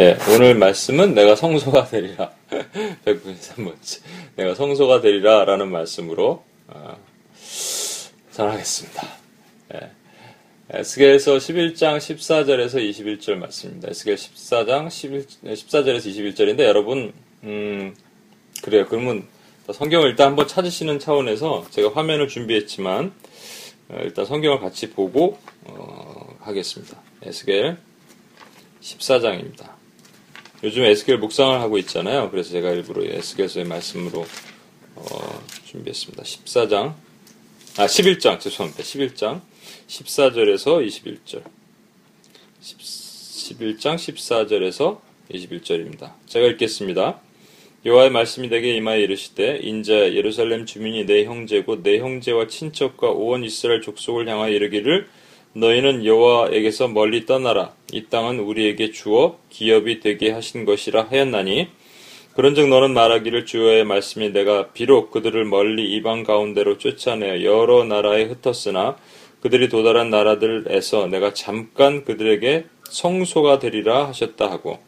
예, 오늘 말씀은 내가 성소가 되리라. 193번째. 내가 성소가 되리라 라는 말씀으로 어, 전하겠습니다. 예. 에스겔서 11장 14절에서 21절 말씀입니다. 에스겔 14장 11, 14절에서 21절인데 여러분 음, 그래요. 그러면 성경을 일단 한번 찾으시는 차원에서 제가 화면을 준비했지만 어, 일단 성경을 같이 보고 어, 하겠습니다. 에스겔 14장입니다. 요즘 에스겔 묵상을 하고 있잖아요. 그래서 제가 일부러 에스겔서의 말씀으로 어, 준비했습니다. 14장 아 11장 죄송합니다. 11장 14절에서 21절 11장 14절에서 21절입니다. 제가 읽겠습니다. 여호와의 말씀이 내게 임하여 이르시되 인자 예루살렘 주민이 내 형제고 내 형제와 친척과 온 이스라엘 족속을 향하여 이르기를 너희는 여호와에게서 멀리 떠나라. 이 땅은 우리에게 주어 기업이 되게 하신 것이라 하였나니 그런즉 너는 말하기를 주의 말씀이 내가 비록 그들을 멀리 이방 가운데로 쫓아내어 여러 나라에 흩었으나 그들이 도달한 나라들에서 내가 잠깐 그들에게 성소가 되리라 하셨다 하고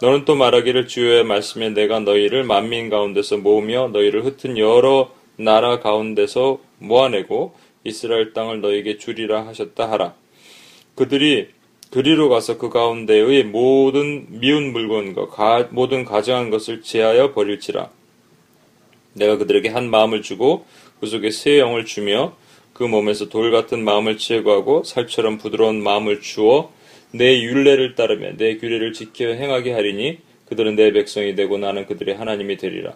너는 또 말하기를 주의 말씀에 내가 너희를 만민 가운데서 모으며 너희를 흩은 여러 나라 가운데서 모아내고 이스라엘 땅을 너희에게 주리라 하셨다 하라. 그들이 그리로 가서 그 가운데의 모든 미운 물건과 가, 모든 가정한 것을 제하여 버릴지라. 내가 그들에게 한 마음을 주고 그 속에 새 영을 주며 그 몸에서 돌 같은 마음을 제거하고 살처럼 부드러운 마음을 주어 내 율례를 따르며 내 규례를 지켜 행하게 하리니 그들은 내 백성이 되고 나는 그들의 하나님이 되리라.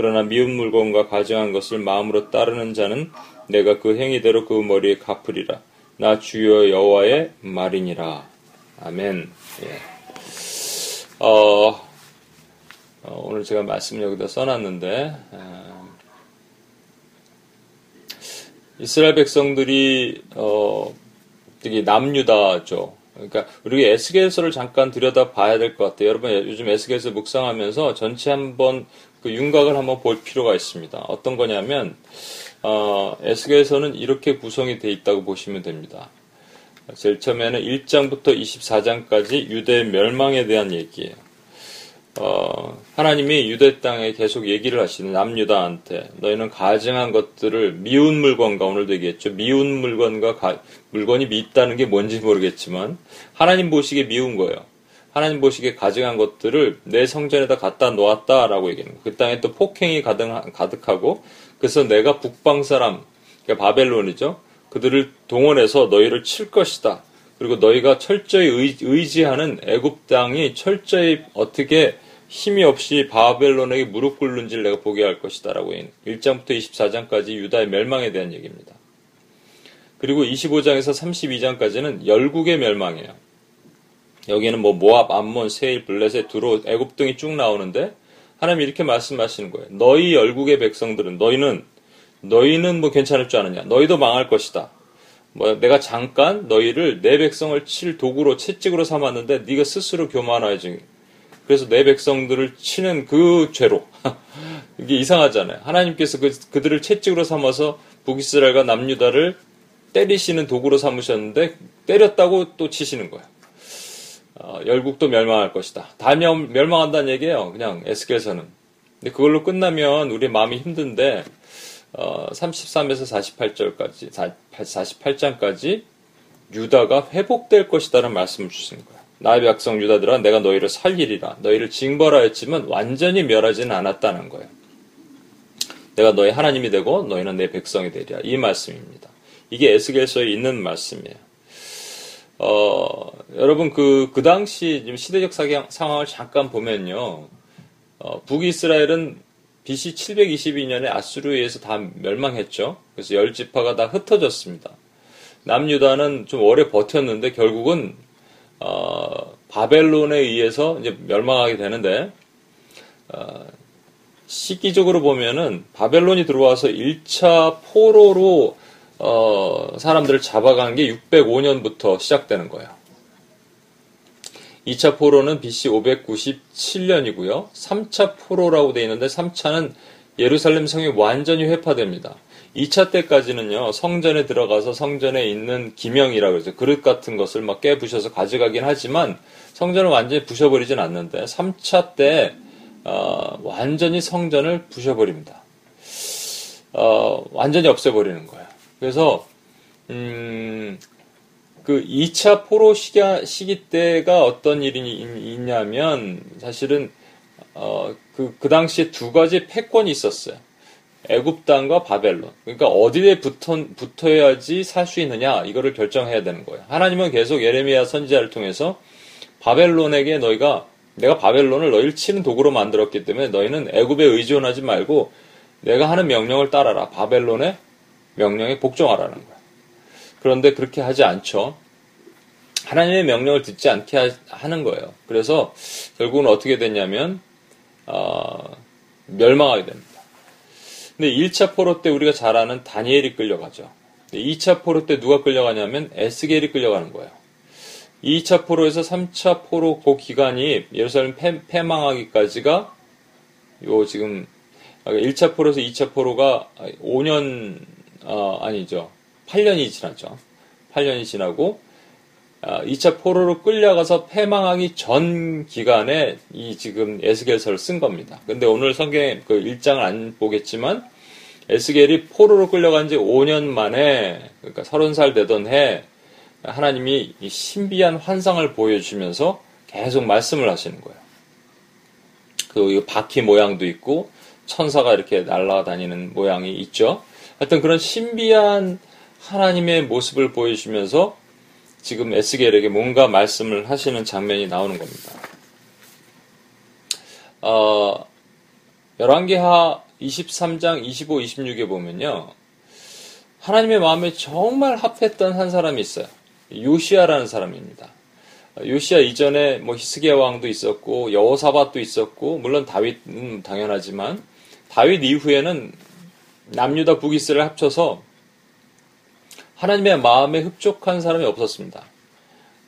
그러나 미운 물건과 가정한 것을 마음으로 따르는 자는 내가 그 행위대로 그 머리에 갚으리라. 나 주여 여호와의 말이니라. 아멘. 예. 어, 어, 오늘 제가 말씀 여기다 써놨는데 어, 이스라엘 백성들이 어, 되게 남유다죠. 그러니까 우리 에스겔서를 잠깐 들여다 봐야 될 것 같아요. 여러분 요즘 에스겔서 묵상하면서 전체 한번 그 윤곽을 한번 볼 필요가 있습니다. 어떤 거냐면 어, 에스겔서는 이렇게 구성이 되어 있다고 보시면 됩니다. 제일 처음에는 1장부터 24장까지 유대 멸망에 대한 얘기예요. 어, 하나님이 유대 땅에 계속 얘기를 하시는 남유다한테 너희는 가증한 것들을 미운 물건과 오늘도 얘기했죠. 미운 물건과 가, 물건이 밉다는 게 뭔지 모르겠지만 하나님 보시기에 미운 거예요. 하나님 보시기에 가증한 것들을 내 성전에다 갖다 놓았다라고 얘기하는 거예요. 그 땅에 또 폭행이 가득, 가득하고 그래서 내가 북방 사람 그러니까 바벨론이죠. 그들을 동원해서 너희를 칠 것이다. 그리고 너희가 철저히 의지, 하는 애굽 땅이 철저히 어떻게 힘이 없이 바벨론에게 무릎 꿇는지를 내가 보게 할 것이다라고 1장부터 24장까지 유다의 멸망에 대한 얘기입니다. 그리고 25장에서 32장까지는 열국의 멸망이에요. 여기는 뭐 모압, 암몬, 세일, 블레셋, 두로, 애굽 등이 쭉 나오는데 하나님이 이렇게 말씀하시는 거예요. 너희 열국의 백성들은 너희는 너희는 뭐 괜찮을 줄 아느냐? 너희도 망할 것이다. 뭐 내가 잠깐 너희를 내 백성을 칠 도구로 채찍으로 삼았는데 네가 스스로 교만하지. 그래서 내 백성들을 치는 그 죄로 이게 이상하잖아요. 하나님께서 그, 그들을 채찍으로 삼아서 북이스라엘과 남유다를 때리시는 도구로 삼으셨는데 때렸다고 또 치시는 거예요. 어, 열국도 멸망할 것이다. 다 멸망한다는 얘기예요. 그냥 에스겔서는. 근데 그걸로 끝나면 우리 마음이 힘든데 어, 33에서 48절까지 48장까지 유다가 회복될 것이다라는 말씀을 주시는 거예요. 나의 백성 유다들아 내가 너희를 살리리라 너희를 징벌하였지만 완전히 멸하지는 않았다는 거예요. 내가 너희 하나님이 되고 너희는 내 백성이 되리라 이 말씀입니다. 이게 에스겔서에 있는 말씀이에요. 어, 여러분 그, 그 당시 시대적 상황을 잠깐 보면요. 어, 북이스라엘은 BC 722년에 아수르에 의해서 다 멸망했죠. 그래서 열 지파가 다 흩어졌습니다. 남유다는 좀 오래 버텼는데 결국은 어, 바벨론에 의해서 이제 멸망하게 되는데 어, 시기적으로 보면은 바벨론이 들어와서 1차 포로로 어, 사람들을 잡아간 게 605년부터 시작되는 거예요. 2차 포로는 BC 597년이고요. 3차 포로라고 되어 있는데 3차는 예루살렘 성이 완전히 회파됩니다. 2차 때까지는요, 성전에 들어가서 성전에 있는 기명이라고 그러죠. 그릇 같은 것을 막 깨부셔서 가져가긴 하지만 성전을 완전히 부셔버리진 않는데 3차 때 어, 완전히 성전을 부셔버립니다. 어, 완전히 없애버리는 거예요. 그래서 음, 그 2차 포로 시기, 시기 때가 어떤 일이 있냐면 사실은 어, 그, 그 당시에 두 가지 패권이 있었어요. 애굽 땅과 바벨론. 그러니까 어디에 붙어, 붙어야지 살 수 있느냐 이거를 결정해야 되는 거예요. 하나님은 계속 예레미야 선지자를 통해서 바벨론에게 너희가 내가 바벨론을 너희를 치는 도구로 만들었기 때문에 너희는 애굽에 의존하지 말고 내가 하는 명령을 따라라. 바벨론의 명령에 복종하라는 거야. 그런데 그렇게 하지 않죠. 하나님의 명령을 듣지 않게 하는 거예요. 그래서 결국은 어떻게 됐냐면 어, 멸망하게 됩니다. 근데 1차 포로 때 우리가 잘 아는 다니엘이 끌려가죠. 2차 포로 때 누가 끌려가냐면 에스겔이 끌려가는 거예요. 2차 포로에서 3차 포로 그 기간이 예루살렘 패, 망하기까지가 요 지금 1차 포로에서 2차 포로가 5년 어, 아니죠. 8년이 지났죠. 8년이 지나고 2차 아, 포로로 끌려가서 패망하기 전 기간에 이 지금 에스겔서를 쓴 겁니다. 근데 오늘 성경에 그 1장을 안 보겠지만 에스겔이 포로로 끌려간 지 5년 만에 그러니까 30살 되던 해 하나님이 이 신비한 환상을 보여주면서 계속 말씀을 하시는 거예요. 그 바퀴 모양도 있고 천사가 이렇게 날아다니는 모양이 있죠. 하여튼 그런 신비한 하나님의 모습을 보여주면서 지금 에스겔에게 뭔가 말씀을 하시는 장면이 나오는 겁니다. 어, 열왕기하 23장 25, 26에 보면요. 하나님의 마음에 정말 합했던 한 사람이 있어요. 요시아라는 사람입니다. 요시아 이전에 뭐 히스기야 왕도 있었고 여호사밧도 있었고 물론 다윗은 당연하지만 다윗 이후에는 남유다 북이스를 합쳐서 하나님의 마음에 흡족한 사람이 없었습니다.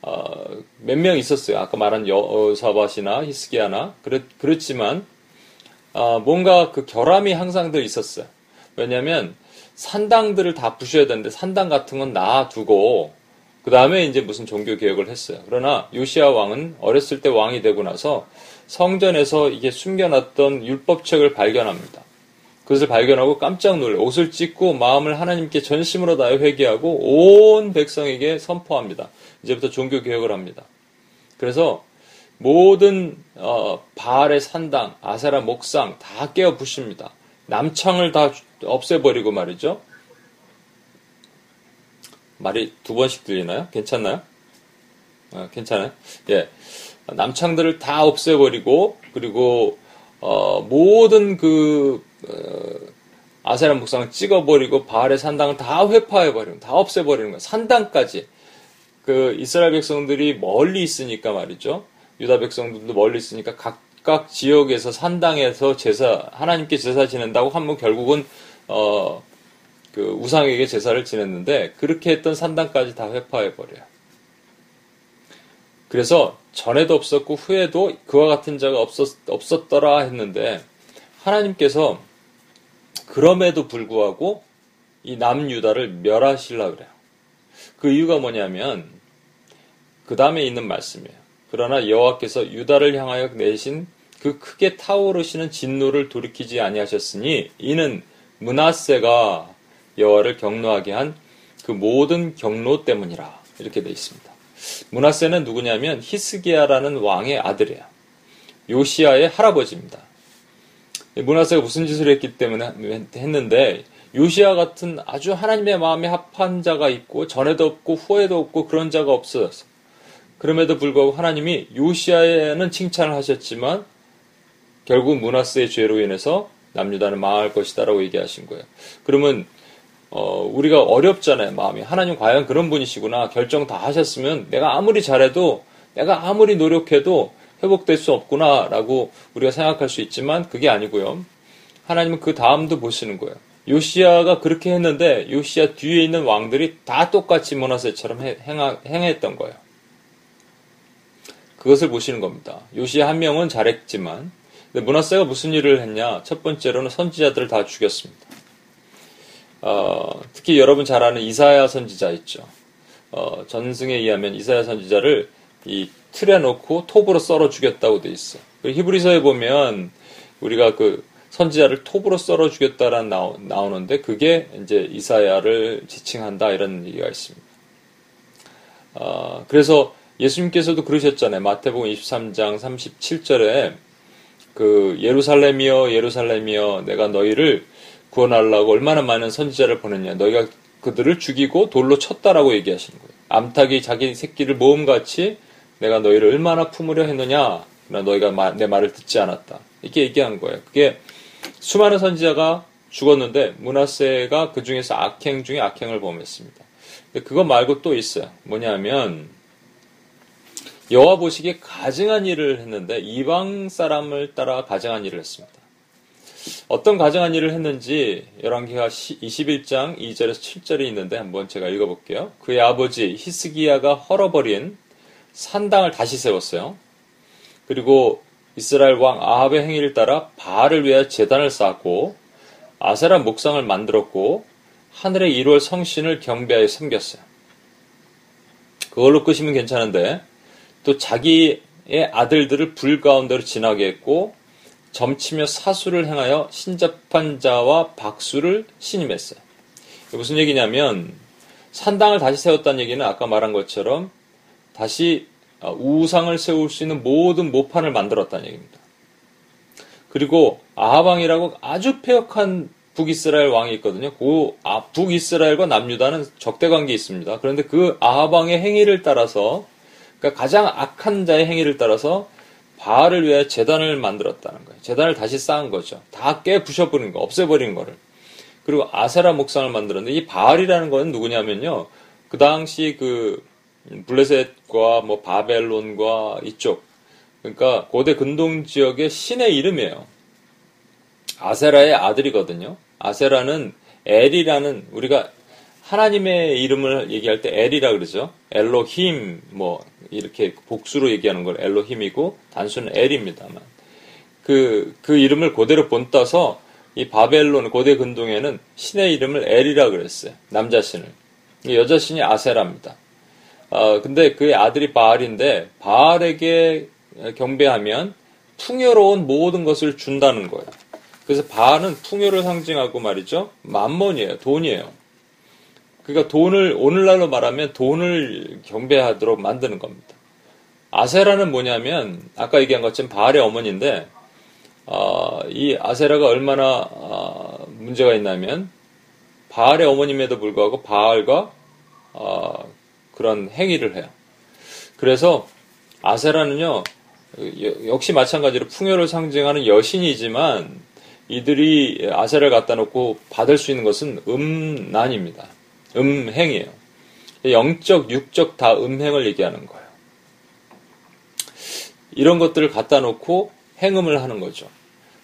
어, 몇 명 있었어요. 아까 말한 여사밭이나 히스기야나 그렇, 그렇지만 어, 뭔가 그 결함이 항상 늘 있었어요. 왜냐하면 산당들을 다 부셔야 되는데 산당 같은 건 놔두고 그 다음에 이제 무슨 종교 개혁을 했어요. 그러나 요시아 왕은 어렸을 때 왕이 되고 나서 성전에서 이게 숨겨놨던 율법책을 발견합니다. 그것을 발견하고 깜짝 놀래 옷을 찢고 마음을 하나님께 전심으로 다해 회개하고 온 백성에게 선포합니다. 이제부터 종교 개혁을 합니다. 그래서 모든 어, 바알의 산당, 아세라 목상 다 깨어 부십니다. 남창을 다 없애버리고 말이죠. 말이 두 번씩 들리나요? 괜찮나요? 아, 괜찮아요? 예. 남창들을 다 없애버리고 그리고 어, 모든 그 어, 아세라 목상을 찍어버리고 바알의 산당을 다 회파해버리고 다 없애버리는 거예요. 산당까지. 그 이스라엘 백성들이 멀리 있으니까 말이죠. 유다 백성들도 멀리 있으니까 각각 지역에서 산당에서 제사 하나님께 제사 지낸다고 하면 결국은 어, 그 우상에게 제사를 지냈는데 그렇게 했던 산당까지 다 회파해 버려요. 그래서 전에도 없었고 후에도 그와 같은 자가 없었, 없었더라 했는데 하나님께서 그럼에도 불구하고 이 남유다를 멸하시려 그래요. 그 이유가 뭐냐면 그 다음에 있는 말씀이에요. 그러나 여호와께서 유다를 향하여 내신 그 크게 타오르시는 진노를 돌이키지 아니하셨으니 이는 문하세가 여호와를 경노하게 한 그 모든 경로 때문이라 이렇게 되어 있습니다. 문하세는 누구냐면 히스기야라는 왕의 아들이에요. 요시아의 할아버지입니다. 문하세가 무슨 짓을 했기 때문에 했는데 요시아 같은 아주 하나님의 마음에 합한 자가 있고 전에도 없고 후에도 없고 그런 자가 없어졌어. 그럼에도 불구하고 하나님이 요시아에는 칭찬을 하셨지만 결국 문하세의 죄로 인해서 남유다는 망할 것이다라고 얘기하신 거예요. 그러면 어, 우리가 어렵잖아요, 마음이. 하나님 과연 그런 분이시구나. 결정 다 하셨으면 내가 아무리 잘해도, 내가 아무리 노력해도 회복될 수 없구나. 라고 우리가 생각할 수 있지만 그게 아니고요. 하나님은 그 다음도 보시는 거예요. 요시아가 그렇게 했는데 요시아 뒤에 있는 왕들이 다 똑같이 모나세처럼 행했던 거예요. 그것을 보시는 겁니다. 요시아 한 명은 잘했지만 문하세가 무슨 일을 했냐? 첫 번째로는 선지자들을 다 죽였습니다. 어, 특히 여러분 잘 아는 이사야 선지자 있죠. 어, 전승에 의하면 이사야 선지자를 이 틀에 놓고 톱으로 썰어 죽였다고 돼 있어. 히브리서에 보면 우리가 그 선지자를 톱으로 썰어 죽였다라는 나오, 나오는데 그게 이제 이사야를 지칭한다 이런 얘기가 있습니다. 어, 그래서 예수님께서도 그러셨잖아요. 마태복음 23장 37절에 그 예루살렘이여 예루살렘이여 내가 너희를 구원하려고 얼마나 많은 선지자를 보냈냐. 너희가 그들을 죽이고 돌로 쳤다라고 얘기하시는 거예요. 암탉이 자기 새끼를 모험같이 내가 너희를 얼마나 품으려 했느냐. 너희가 내 말을 듣지 않았다. 이렇게 얘기한 거예요. 그게 수많은 선지자가 죽었는데 문하세가 그 중에서 악행 중에 악행을 범했습니다. 그거 말고 또 있어요. 뭐냐면 여호와 보시기에 가증한 일을 했는데 이방 사람을 따라 가증한 일을 했습니다. 어떤 가증한 일을 했는지 열왕기가 21장 2절에서 7절이 있는데 한번 제가 읽어볼게요. 그의 아버지 히스기야가 헐어버린 산당을 다시 세웠어요. 그리고 이스라엘 왕 아합의 행위를 따라 바알을 위하여 재단을 쌓았고 아세라 목상을 만들었고 하늘의 1월 성신을 경배하여 섬겼어요. 그걸로 끄시면 괜찮은데 또 자기의 아들들을 불 가운데로 지나게 했고 점치며 사수를 행하여 신접한 자와 박수를 신임했어요. 무슨 얘기냐면 산당을 다시 세웠다는 얘기는 아까 말한 것처럼 다시 우상을 세울 수 있는 모든 모판을 만들었다는 얘기입니다. 그리고 아하방이라고 아주 폐역한 북이스라엘 왕이 있거든요. 그 아, 북이스라엘과 남유다는 적대 관계 있습니다. 그런데 그 아하방의 행위를 따라서 그러니까 가장 악한 자의 행위를 따라서 바알을 위해 재단을 만들었다는 거예요. 재단을 다시 쌓은 거죠. 다 깨 부셔버린 거, 없애버린 거를. 그리고 아세라 목상을 만들었는데 이 바알이라는 건 누구냐면요. 그 당시 그 블레셋과 뭐 바벨론과 이쪽 그러니까 고대 근동 지역의 신의 이름이에요. 아세라의 아들이거든요. 아세라는 엘이라는 우리가 하나님의 이름을 얘기할 때 엘이라 그러죠. 엘로힘 뭐 이렇게 복수로 얘기하는 걸 엘로힘이고 단수는 엘입니다만 그, 그 이름을 그대로 본따서 이 바벨론 고대 근동에는 신의 이름을 엘이라 그랬어요. 남자 신을. 여자 신이 아세라입니다. 어, 근데 그의 아들이 바알인데 바알에게 경배하면 풍요로운 모든 것을 준다는 거예요. 그래서 바알은 풍요를 상징하고 말이죠. 만mon이에요. 돈이에요. 그러니까 돈을 오늘날로 말하면 돈을 경배하도록 만드는 겁니다. 아세라는 뭐냐면 아까 얘기한 것처럼 바알의 어머니인데 어, 이 아세라가 얼마나 어, 문제가 있냐면 바알의 어머님에도 불구하고 바알과 어, 그런 행위를 해요. 그래서 아세라는요 역시 마찬가지로 풍요를 상징하는 여신이지만 이들이 아세를 갖다 놓고 받을 수 있는 것은 음란입니다. 음행이에요. 영적, 육적 다 음행을 얘기하는 거예요. 이런 것들을 갖다 놓고 행음을 하는 거죠.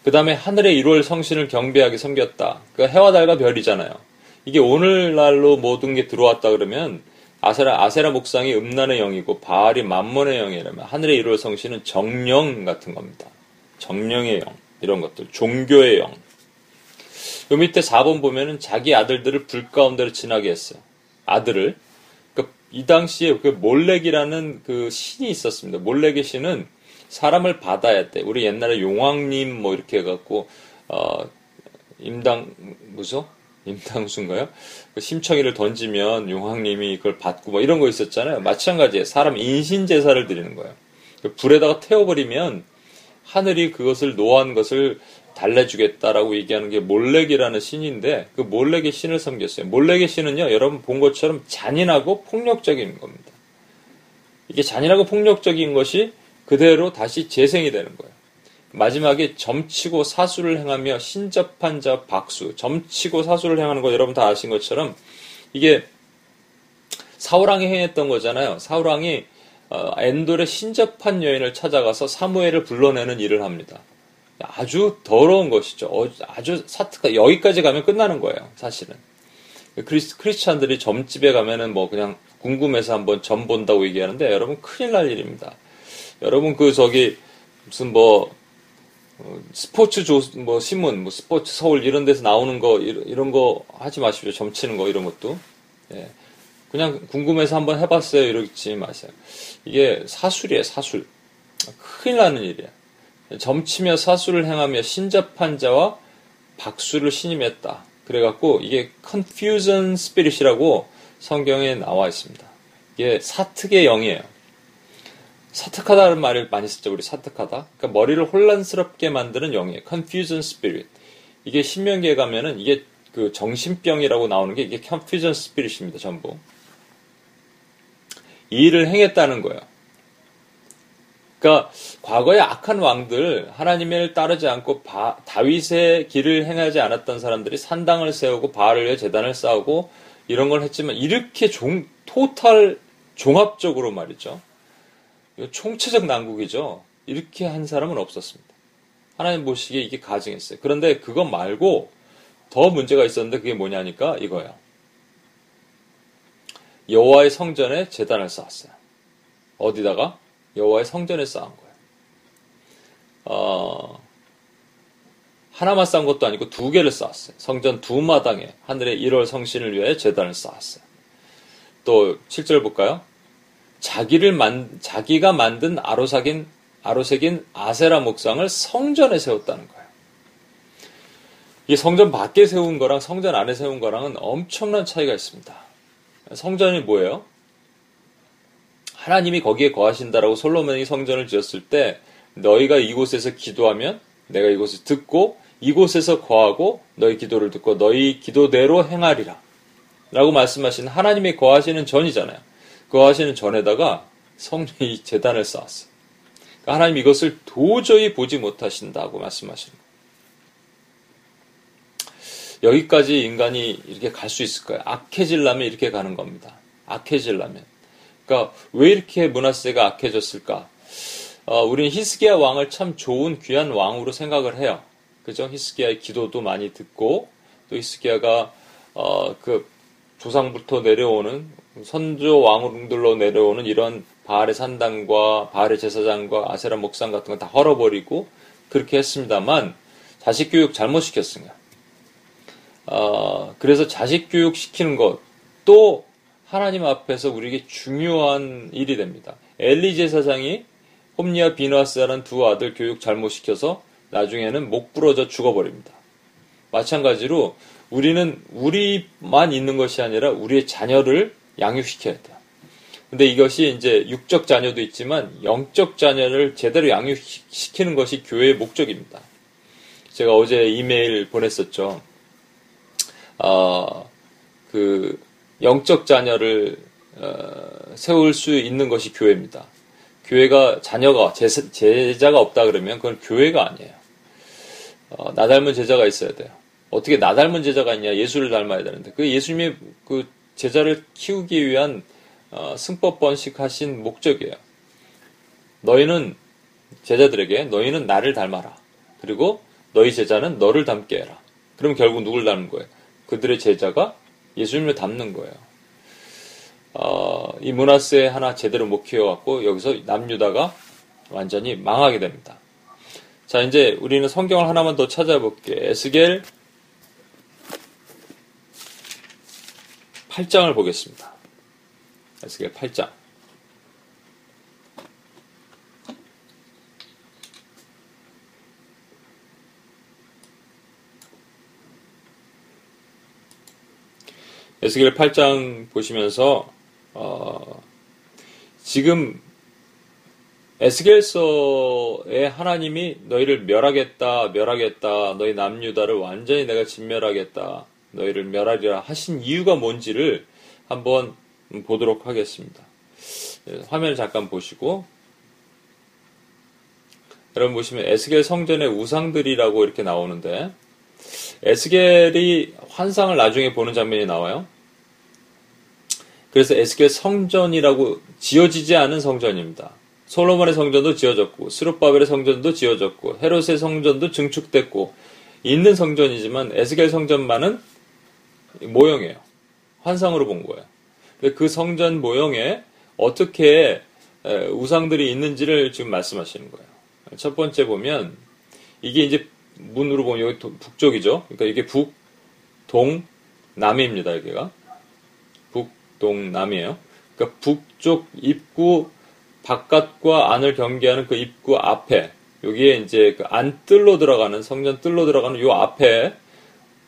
그 다음에 하늘의 1월 성신을 경배하게 섬겼다. 그 해와 달과 별이잖아요. 이게 오늘날로 모든 게 들어왔다 그러면 아세라, 아세라 목상이 음란의 영이고 바알이 만몬의 영이라면 하늘의 1월 성신은 정령 같은 겁니다. 정령의 영. 이런 것들. 종교의 영. 요 밑에 4번 보면은 자기 아들들을 불 가운데로 지나게 했어요. 아들을. 그러니까 이 당시에 그 몰렉이라는 그 신이 있었습니다. 몰렉의 신은 사람을 받아야 돼. 우리 옛날에 용왕님 뭐 이렇게 해갖고 어 임당 무소 임당수인가요? 그 심청이를 던지면 용왕님이 그걸 받고 뭐 이런 거 있었잖아요. 마찬가지에 사람 인신 제사를 드리는 거예요. 그 불에다가 태워버리면 하늘이 그것을 노한 것을 달래주겠다라고 얘기하는 게 몰렉이라는 신인데 그 몰렉의 신을 섬겼어요. 몰렉의 신은요, 여러분 본 것처럼 잔인하고 폭력적인 겁니다. 이게 잔인하고 폭력적인 것이 그대로 다시 재생이 되는 거예요. 마지막에 점치고 사술을 행하며 신접한 자 박수, 점치고 사술을 행하는 거 여러분 다 아신 것처럼 이게 사울 왕이 행했던 거잖아요. 사울 왕이 어, 엔돌의 신접한 여인을 찾아가서 사무엘을 불러내는 일을 합니다. 아주 더러운 것이죠. 어, 아주 사태가 여기까지 가면 끝나는 거예요. 사실은 크리스, 크리스찬들이 점집에 가면은 뭐 그냥 궁금해서 한번 점 본다고 얘기하는데 여러분 큰일 날 일입니다. 여러분 그 저기 무슨 뭐 어, 스포츠 조, 뭐 신문, 뭐 스포츠 서울 이런 데서 나오는 거 이런, 이런 거 하지 마십시오. 점치는 거 이런 것도. 예. 그냥 궁금해서 한번 해봤어요. 이러지 마세요. 이게 사술이에요. 사술. 큰일 나는 일이야. 점치며 사술을 행하며 신접한 자와 박수를 신임했다. 그래갖고 이게 confusion spirit이라고 성경에 나와 있습니다. 이게 사특의 영이에요. 사특하다는 말을 많이 쓰죠. 우리 사특하다. 그러니까 머리를 혼란스럽게 만드는 영이에요. confusion spirit. 이게 신명기에 가면은 이게 그 정신병이라고 나오는 게 이게 confusion spirit입니다. 전부. 이 일을 행했다는 거예요. 그러니까 과거의 악한 왕들 하나님을 따르지 않고 바, 다윗의 길을 행하지 않았던 사람들이 산당을 세우고 바알을 위해 재단을 쌓고 이런 걸 했지만 이렇게 종, 토탈 종합적으로 말이죠. 총체적 난국이죠. 이렇게 한 사람은 없었습니다. 하나님 보시기에 이게 가증했어요. 그런데 그것 말고 더 문제가 있었는데 그게 뭐냐니까 이거예요. 여호와의 성전에 재단을 쌓았어요. 어디다가? 여호와의 성전에 쌓은 거예요. 어, 하나만 쌓은 것도 아니고 두 개를 쌓았어요. 성전 두 마당에 하늘의 1월 성신을 위해 재단을 쌓았어요. 또 7절 볼까요? 자기를 만, 자기가 만든 아로삭인, 아로색인 아세라 목상을 성전에 세웠다는 거예요. 이 성전 밖에 세운 거랑 성전 안에 세운 거랑은 엄청난 차이가 있습니다. 성전이 뭐예요? 하나님이 거기에 거하신다라고 솔로몬이 성전을 지었을 때 너희가 이곳에서 기도하면 내가 이곳을 듣고 이곳에서 거하고 너희 기도를 듣고 너희 기도대로 행하리라. 라고 말씀하신 하나님이 거하시는 전이잖아요. 거하시는 전에다가 성리 재단을 쌓았어요. 그러니까 하나님 이것을 도저히 보지 못하신다고 말씀하시는 거예요. 여기까지 인간이 이렇게 갈 수 있을까요? 악해질라면 이렇게 가는 겁니다. 악해질라면. 그러니까 왜 이렇게 문화세가 악해졌을까? 어, 우리는 히스기야 왕을 참 좋은 귀한 왕으로 생각을 해요. 그죠? 히스기야의 기도도 많이 듣고 또 히스기야가 어, 그 조상부터 내려오는 선조 왕들로 내려오는 이런 바알의 산당과 바알의 제사장과 아세라 목상 같은 거 다 헐어버리고 그렇게 했습니다만 자식 교육 잘못 시켰습니다. 어, 그래서 자식 교육 시키는 것 또 하나님 앞에서 우리에게 중요한 일이 됩니다. 엘리 제사장이 홈리와 비누아스라는 두 아들 교육 잘못 시켜서 나중에는 목 부러져 죽어버립니다. 마찬가지로 우리는 우리만 있는 것이 아니라 우리의 자녀를 양육시켜야 돼요. 근데 이것이 이제 육적 자녀도 있지만 영적 자녀를 제대로 양육시키는 것이 교회의 목적입니다. 제가 어제 이메일 보냈었죠. 어, 그 영적 자녀를 어, 세울 수 있는 것이 교회입니다. 교회가 자녀가 제자, 가 없다 그러면 그건 교회가 아니에요. 어, 나 닮은 제자가 있어야 돼요. 어떻게 나 닮은 제자가 있냐? 예수를 닮아야 되는데 그 예수님이 그 제자를 키우기 위한 어, 승법 번식하신 목적이에요. 너희는 제자들에게 너희는 나를 닮아라. 그리고 너희 제자는 너를 닮게 해라. 그럼 결국 누굴 닮는 거예요? 그들의 제자가 예수님을 닮는 거예요. 어, 이 문화세 하나 제대로 못 키워갖고 여기서 남유다가 완전히 망하게 됩니다. 자, 이제 우리는 성경을 하나만 더 찾아볼게요. 에스겔 8장을 보겠습니다. 에스겔 8장. 에스겔 8장 보시면서 어, 지금 에스겔서에 하나님이 너희를 멸하겠다, 멸하겠다, 너희 남유다를 완전히 내가 진멸하겠다, 너희를 멸하리라 하신 이유가 뭔지를 한번 보도록 하겠습니다. 예, 화면을 잠깐 보시고 여러분 보시면 에스겔 성전의 우상들이라고 이렇게 나오는데 에스겔이 환상을 나중에 보는 장면이 나와요. 그래서 에스겔 성전이라고 지어지지 않은 성전입니다. 솔로몬의 성전도 지어졌고 스룹바벨의 성전도 지어졌고 헤롯의 성전도 증축됐고 있는 성전이지만 에스겔 성전만은 모형이에요. 환상으로 본 거예요. 그 성전 모형에 어떻게 우상들이 있는지를 지금 말씀하시는 거예요. 첫 번째 보면 이게 이제 문으로 보면 여기 북쪽이죠. 그러니까 이게 북, 동, 남입니다. 여기가 북, 동, 남이에요. 그러니까 북쪽 입구 바깥과 안을 경계하는 그 입구 앞에 여기에 이제 그 안 뜰로 들어가는 성전 뜰로 들어가는 요 앞에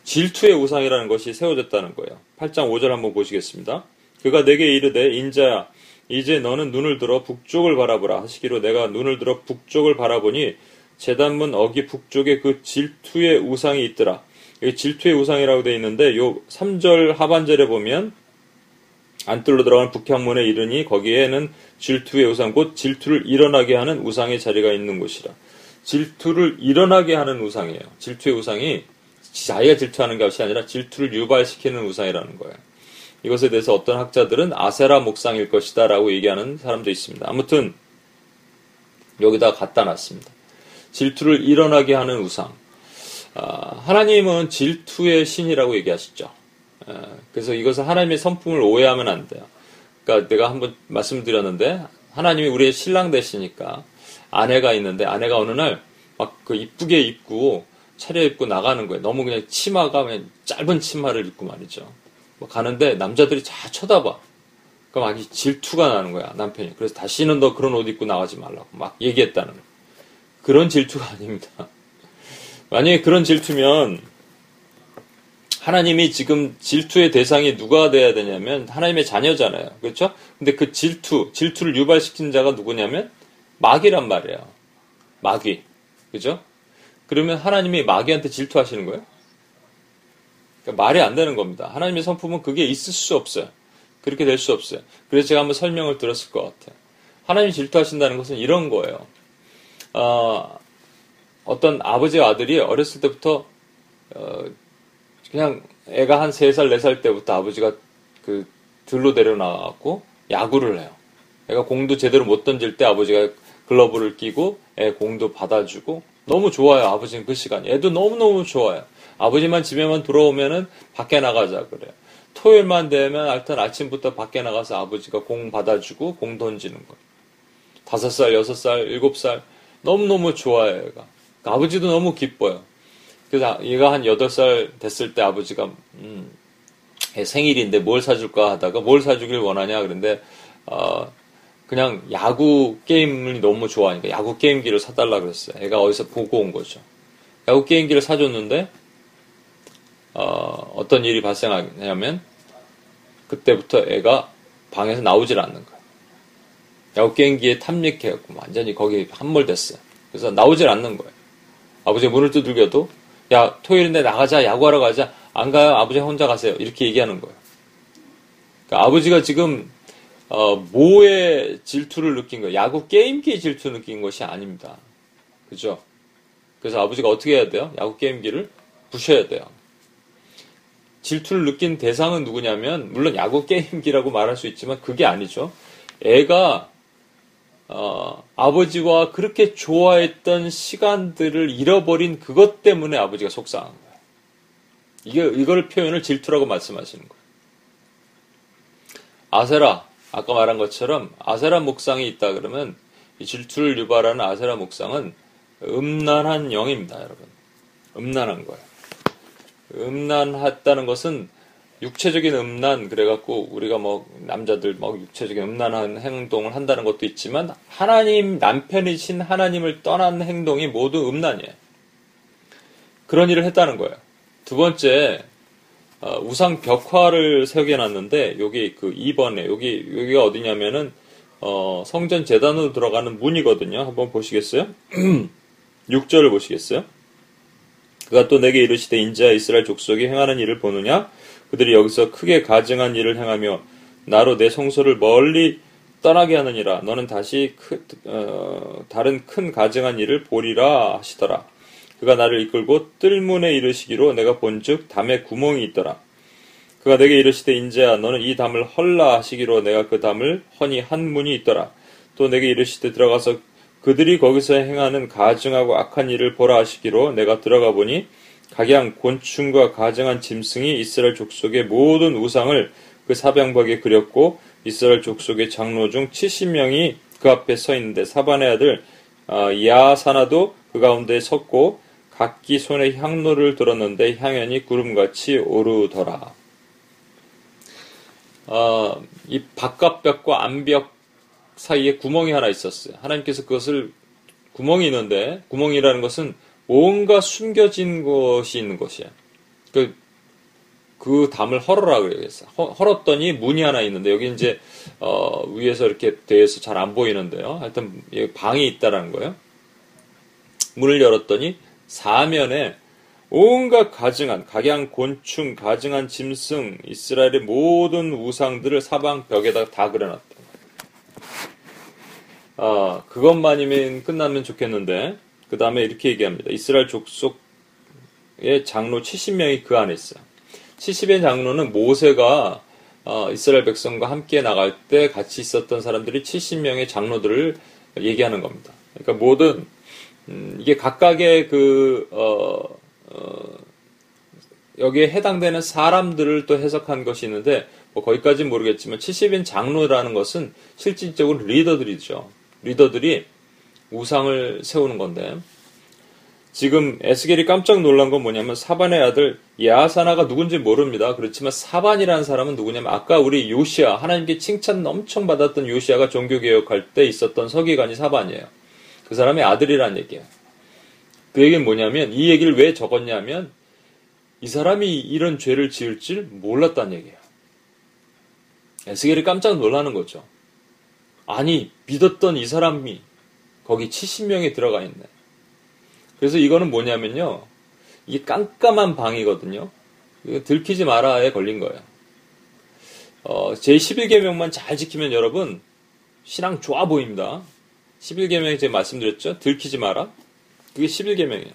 질투의 우상이라는 것이 세워졌다는 거예요. 8장 5절 한번 보시겠습니다. 그가 내게 이르되 인자야 이제 너는 눈을 들어 북쪽을 바라보라 하시기로 내가 눈을 들어 북쪽을 바라보니 재단문 어기 북쪽에 그 질투의 우상이 있더라. 여기 질투의 우상이라고 되어 있는데 요 3절 하반절에 보면 안뜰로 들어가는 북향문에 이르니 거기에는 질투의 우상 곧 질투를 일어나게 하는 우상의 자리가 있는 곳이라. 질투를 일어나게 하는 우상이에요. 질투의 우상이 자기가 질투하는 것이 아니라 질투를 유발시키는 우상이라는 거예요. 이것에 대해서 어떤 학자들은 아세라 목상일 것이다 라고 얘기하는 사람도 있습니다. 아무튼 여기다 갖다 놨습니다. 질투를 일어나게 하는 우상. 아, 하나님은 질투의 신이라고 얘기하시죠. 아, 그래서 이것은 하나님의 성품을 오해하면 안 돼요. 그러니까 내가 한번 말씀드렸는데 하나님이 우리의 신랑 되시니까 아내가 있는데 아내가 어느 날 막 그 이쁘게 입고 차려입고 나가는 거예요. 너무 그냥 치마가 그냥 짧은 치마를 입고 말이죠. 뭐 가는데 남자들이 다 쳐다봐. 그러니까 막 질투가 나는 거야 남편이. 그래서 다시는 너 그런 옷 입고 나가지 말라고 막 얘기했다는 거예요. 그런 질투가 아닙니다. 만약에 그런 질투면 하나님이 지금 질투의 대상이 누가 돼야 되냐면 하나님의 자녀잖아요. 그렇죠? 근데 그 질투, 질투를 유발시킨 자가 누구냐면 마귀란 말이에요. 마귀. 그죠? 그러면 하나님이 마귀한테 질투하시는 거예요? 그러니까 말이 안 되는 겁니다. 하나님의 성품은 그게 있을 수 없어요. 그렇게 될 수 없어요. 그래서 제가 한번 설명을 들었을 것 같아요. 하나님이 질투하신다는 것은 이런 거예요. 어, 어떤 아버지와 아들이 어렸을 때부터 어, 그냥 애가 한 3살, 4살 때부터 아버지가 그 들로 데려나가고 야구를 해요. 애가 공도 제대로 못 던질 때 아버지가 글러브를 끼고 애 공도 받아주고 너무 좋아요. 아버지는 그 시간이. 애도 너무너무 좋아요. 아버지만 집에만 들어오면은 밖에 나가자 그래요. 토요일만 되면 하여튼 아침부터 밖에 나가서 아버지가 공 받아주고 공 던지는 거예요. 다섯 살, 여섯 살, 일곱 살 너무너무 좋아해요, 얘가. 그러니까 아버지도 너무 기뻐요. 그래서 얘가 한 여덟 살 됐을 때 아버지가 음, 생일인데 뭘 사줄까 하다가 뭘 사주길 원하냐 그런데 어, 그냥 야구 게임을 너무 좋아하니까 야구 게임기를 사달라 그랬어요. 애가 어디서 보고 온 거죠. 야구 게임기를 사줬는데 어, 어떤 일이 발생하냐면 그때부터 애가 방에서 나오질 않는 거예요. 야구 게임기에 탐닉해갖고 완전히 거기 함몰됐어요. 그래서 나오질 않는 거예요. 아버지 문을 두들겨도 야 토요일인데 나가자 야구하러 가자 안 가요 아버지 혼자 가세요 이렇게 얘기하는 거예요. 그러니까 아버지가 지금 어, 뭐의 질투를 느낀 거예요? 야구 게임기의 질투 를 느낀 것이 아닙니다. 그죠? 그래서 아버지가 어떻게 해야 돼요? 야구 게임기를 부셔야 돼요. 질투를 느낀 대상은 누구냐면, 물론 야구 게임기라고 말할 수 있지만 그게 아니죠. 애가, 어, 아버지와 그렇게 좋아했던 시간들을 잃어버린 그것 때문에 아버지가 속상한 거예요. 이게, 이걸 표현을 질투라고 말씀하시는 거예요. 아세라, 아까 말한 것처럼 아세라 목상이 있다 그러면 이 질투를 유발하는 아세라 목상은 음란한 영입니다, 여러분. 음란한 거예요. 음란했다는 것은 육체적인 음란 그래갖고 우리가 뭐 남자들 뭐 육체적인 음란한 행동을 한다는 것도 있지만 하나님 남편이신 하나님을 떠난 행동이 모두 음란이에요. 그런 일을 했다는 거예요. 두 번째 어, 우상 벽화를 새겨 놨는데 여기 그 2번에 여기 여기가 어디냐면은 어, 성전 재단으로 들어가는 문이거든요. 한번 보시겠어요? 6절을 보시겠어요? 그가 또 내게 이르시되 인자 이스라엘 족속이 행하는 일을 보느냐? 그들이 여기서 크게 가증한 일을 행하며 나로 내 성소를 멀리 떠나게 하느니라. 너는 다시 크, 어, 다른 큰 가증한 일을 보리라 하시더라. 그가 나를 이끌고 뜰문에 이르시기로 내가 본즉 담에 구멍이 있더라. 그가 내게 이르시되 인자야 너는 이 담을 헐라 하시기로 내가 그 담을 허니 한 문이 있더라. 또 내게 이르시되 들어가서 그들이 거기서 행하는 가증하고 악한 일을 보라 하시기로 내가 들어가 보니 각양 곤충과 가증한 짐승이 이스라엘 족속의 모든 우상을 그 사병박에 그렸고 이스라엘 족속의 장로 중 70명이 그 앞에 서 있는데 사반의 아들 아, 야사나도 그 가운데 섰고 각기 손에 향로를 들었는데 향연이 구름같이 오르더라. 어, 이 바깥벽과 안벽 사이에 구멍이 하나 있었어요. 하나님께서 그것을 구멍이 있는데 구멍이라는 것은 뭔가 숨겨진 것이 있는 것이야. 그, 그 담을 헐어라 그래서 헐었더니 문이 하나 있는데 여기 이제 어, 위에서 이렇게 돼서 잘 안 보이는데요. 하여튼 방이 있다라는 거예요. 문을 열었더니 사면에 온갖 가증한 각양 곤충 가증한 짐승 이스라엘의 모든 우상들을 사방 벽에다 다 그려놨다. 아 그것만이면 끝나면 좋겠는데 그 다음에 이렇게 얘기합니다. 이스라엘 족속의 장로 70명이 그 안에 있어요. 70의 장로는 모세가 어, 이스라엘 백성과 함께 나갈 때 같이 있었던 사람들이 70명의 장로들을 얘기하는 겁니다. 그러니까 모든 음, 이게 각각의 그 어, 어, 여기에 해당되는 사람들을 또 해석한 것이 있는데 뭐 거기까지는 모르겠지만 70인 장로라는 것은 실질적으로 리더들이죠. 리더들이 우상을 세우는 건데 지금 에스겔이 깜짝 놀란 건 뭐냐면 사반의 아들 야사나가 누군지 모릅니다. 그렇지만 사반이라는 사람은 누구냐면 아까 우리 요시아 하나님께 칭찬 엄청 받았던 요시아가 종교 개혁할 때 있었던 서기관이 사반이에요. 그 사람의 아들이란 얘기예요. 그 얘기는 뭐냐면 이 얘기를 왜 적었냐면 이 사람이 이런 죄를 지을 줄 몰랐다는 얘기예요. 에스겔이 깜짝 놀라는 거죠. 아니 믿었던 이 사람이 거기 70명이 들어가 있네. 그래서 이거는 뭐냐면요. 이게 깜깜한 방이거든요. 들키지 마라에 걸린 거예요. 어, 제 11계명만 잘 지키면 여러분 신앙 좋아 보입니다. 11계명에 제가 말씀드렸죠? 들키지 마라. 그게 11계명이에요.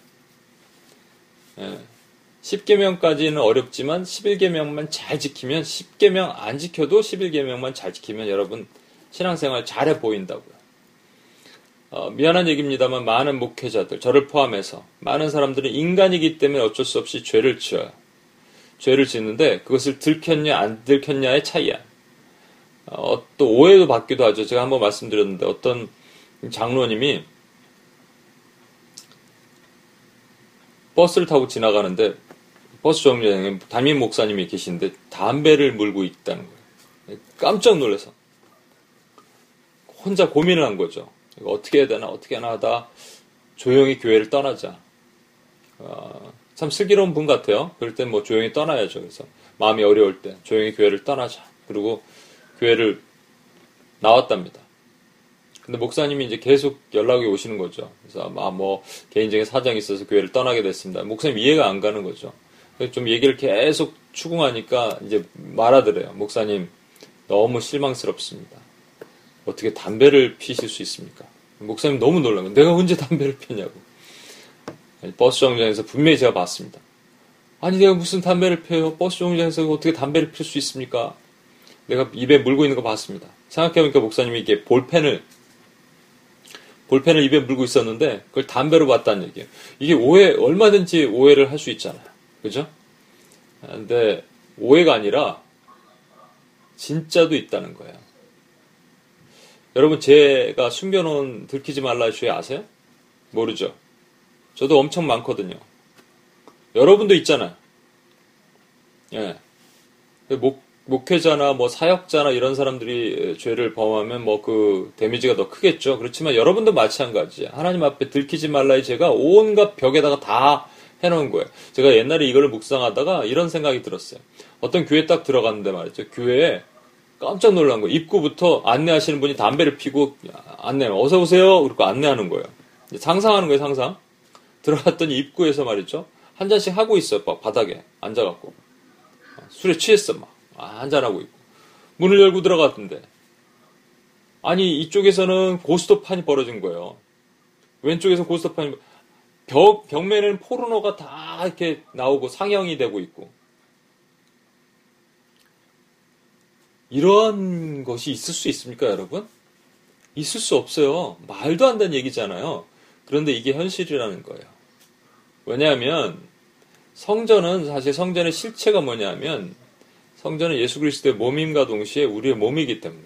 예. 10계명까지는 어렵지만 11계명만 잘 지키면 10계명 안 지켜도 11계명만 잘 지키면 여러분 신앙생활 잘해 보인다고요. 어, 미안한 얘기입니다만 많은 목회자들, 저를 포함해서 많은 사람들은 인간이기 때문에 어쩔 수 없이 죄를 지어요. 죄를 짓는데 그것을 들켰냐 안 들켰냐의 차이야. 어, 또 오해도 받기도 하죠. 제가 한번 말씀드렸는데 어떤 장로님이 버스를 타고 지나가는데 버스 정류장에 담임 목사님이 계신데 담배를 물고 있다는 거예요. 깜짝 놀라서 혼자 고민을 한 거죠. 어떻게 해야 되나 어떻게 하나 하다 조용히 교회를 떠나자. 어, 참 슬기로운 분 같아요. 그럴 땐 뭐 조용히 떠나야죠. 그래서 마음이 어려울 때 조용히 교회를 떠나자. 그리고 교회를 나왔답니다. 근데 목사님이 이제 계속 연락이 오시는 거죠. 그래서 아마 뭐 개인적인 사정이 있어서 교회를 떠나게 됐습니다. 목사님 이해가 안 가는 거죠. 좀 얘기를 계속 추궁하니까 이제 말하더래요. 목사님 너무 실망스럽습니다. 어떻게 담배를 피실 수 있습니까? 목사님 너무 놀라면 내가 언제 담배를 피냐고. 버스 정류장에서 분명히 제가 봤습니다. 아니 내가 무슨 담배를 펴요? 버스 정류장에서 어떻게 담배를 필수 있습니까? 내가 입에 물고 있는 거 봤습니다. 생각해보니까 목사님이 이게 볼펜을 볼펜을 입에 물고 있었는데 그걸 담배로 봤다는 얘기예요. 이게 오해 얼마든지 오해를 할 수 있잖아요. 그죠? 근데 오해가 아니라 진짜도 있다는 거예요. 여러분 제가 숨겨놓은 들키지 말라 주에 아세요? 모르죠. 저도 엄청 많거든요. 여러분도 있잖아요. 예. 목, 목회자나 뭐 사역자나 이런 사람들이 죄를 범하면 뭐 그 데미지가 더 크겠죠. 그렇지만 여러분도 마찬가지야. 하나님 앞에 들키지 말라의 죄가 온갖 벽에다가 다 해놓은 거예요. 제가 옛날에 이거를 묵상하다가 이런 생각이 들었어요. 어떤 교회 딱 들어갔는데 말이죠. 교회에 깜짝 놀란 거예요. 입구부터 안내하시는 분이 담배를 피고 안내, 어서 오세요. 그리고 안내하는 거예요. 상상하는 거예요, 상상. 들어갔더니 입구에서 말이죠. 한 잔씩 하고 있어요, 바닥에 앉아갖고 술에 취했어, 막. 아, 한잔하고 있고. 문을 열고 들어갔던데. 아니, 이쪽에서는 고스톱판이 벌어진 거예요. 왼쪽에서 고스톱판이, 벽, 벽면에는 포르노가 다 이렇게 나오고 상영이 되고 있고. 이런 것이 있을 수 있습니까, 여러분? 있을 수 없어요. 말도 안 되는 얘기잖아요. 그런데 이게 현실이라는 거예요. 왜냐하면 성전은 사실 성전의 실체가 뭐냐면 성전은 예수 그리스도의 몸임과 동시에 우리의 몸이기 때문에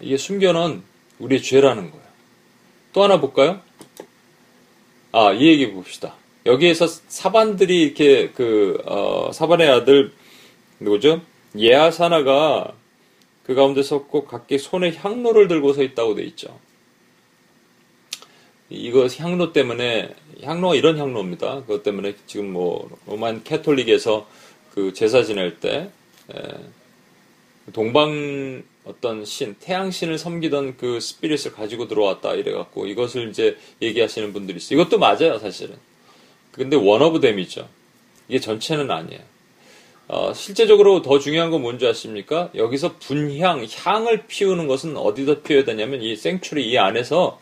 이게 숨겨놓은 우리의 죄라는 거예요. 또 하나 볼까요? 아, 이 얘기 봅시다. 여기에서 사반들이 이렇게 그 어, 사반의 아들 누구죠? 예하사나가 그 가운데 섰고 각기 손에 향로를 들고 서 있다고 돼 있죠. 이거 향로 때문에 향로가 이런 향로입니다. 그것 때문에 지금 뭐 로만 캐톨릭에서 그 제사 지낼 때 동방 어떤 신, 태양신을 섬기던 그 스피릿을 가지고 들어왔다 이래갖고 이것을 이제 얘기하시는 분들이 있어요. 이것도 맞아요, 사실은. 근데 one of them이죠. 이게 전체는 아니에요. 어, 실제적으로 더 중요한 건 뭔지 아십니까? 여기서 분향, 향을 피우는 것은 어디다 피워야 되냐면 이 sanctuary 이 안에서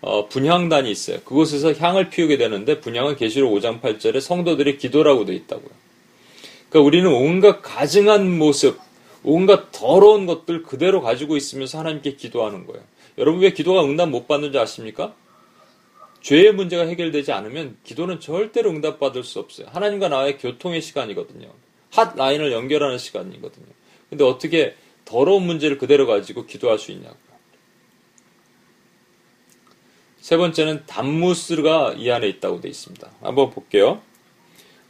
어, 분향단이 있어요. 그곳에서 향을 피우게 되는데 분향은 계시록 5장 8절에 성도들의 기도라고 돼 있다고요. 그러니까 우리는 온갖 가증한 모습, 온갖 더러운 것들 그대로 가지고 있으면서 하나님께 기도하는 거예요. 여러분 왜 기도가 응답 못 받는지 아십니까? 죄의 문제가 해결되지 않으면 기도는 절대로 응답받을 수 없어요. 하나님과 나의 교통의 시간이거든요. 핫 라인을 연결하는 시간이거든요. 근데 어떻게 더러운 문제를 그대로 가지고 기도할 수 있냐고요. 세 번째는 단무스가 이 안에 있다고 되어 있습니다. 한번 볼게요.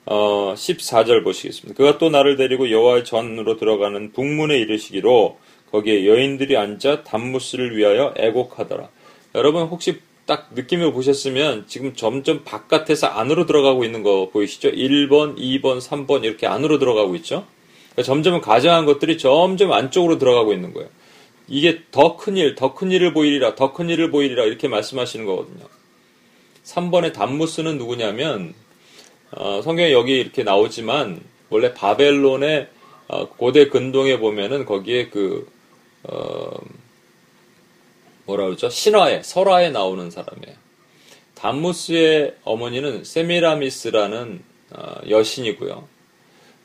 어, 14절 보시겠습니다. 그가 또 나를 데리고 여호와의 전으로 들어가는 북문에 이르시기로 거기에 여인들이 앉아 단무스를 위하여 애곡하더라. 여러분 혹시 딱 느낌을 보셨으면 지금 점점 바깥에서 안으로 들어가고 있는 거 보이시죠? 1번, 2번, 3번 이렇게 안으로 들어가고 있죠? 그러니까 점점 가정한 것들이 점점 안쪽으로 들어가고 있는 거예요. 이게 더 큰 일, 더 큰 일을 보이리라, 더 큰 일을 보이리라 이렇게 말씀하시는 거거든요. 3번의 단무스는 누구냐면 어, 성경에 여기 이렇게 나오지만 원래 바벨론의 어, 고대 근동에 보면은 거기에 그 어, 뭐라 그러죠? 신화에 설화에 나오는 사람이에요. 담무스의 어머니는 세미라미스라는 어, 여신이고요.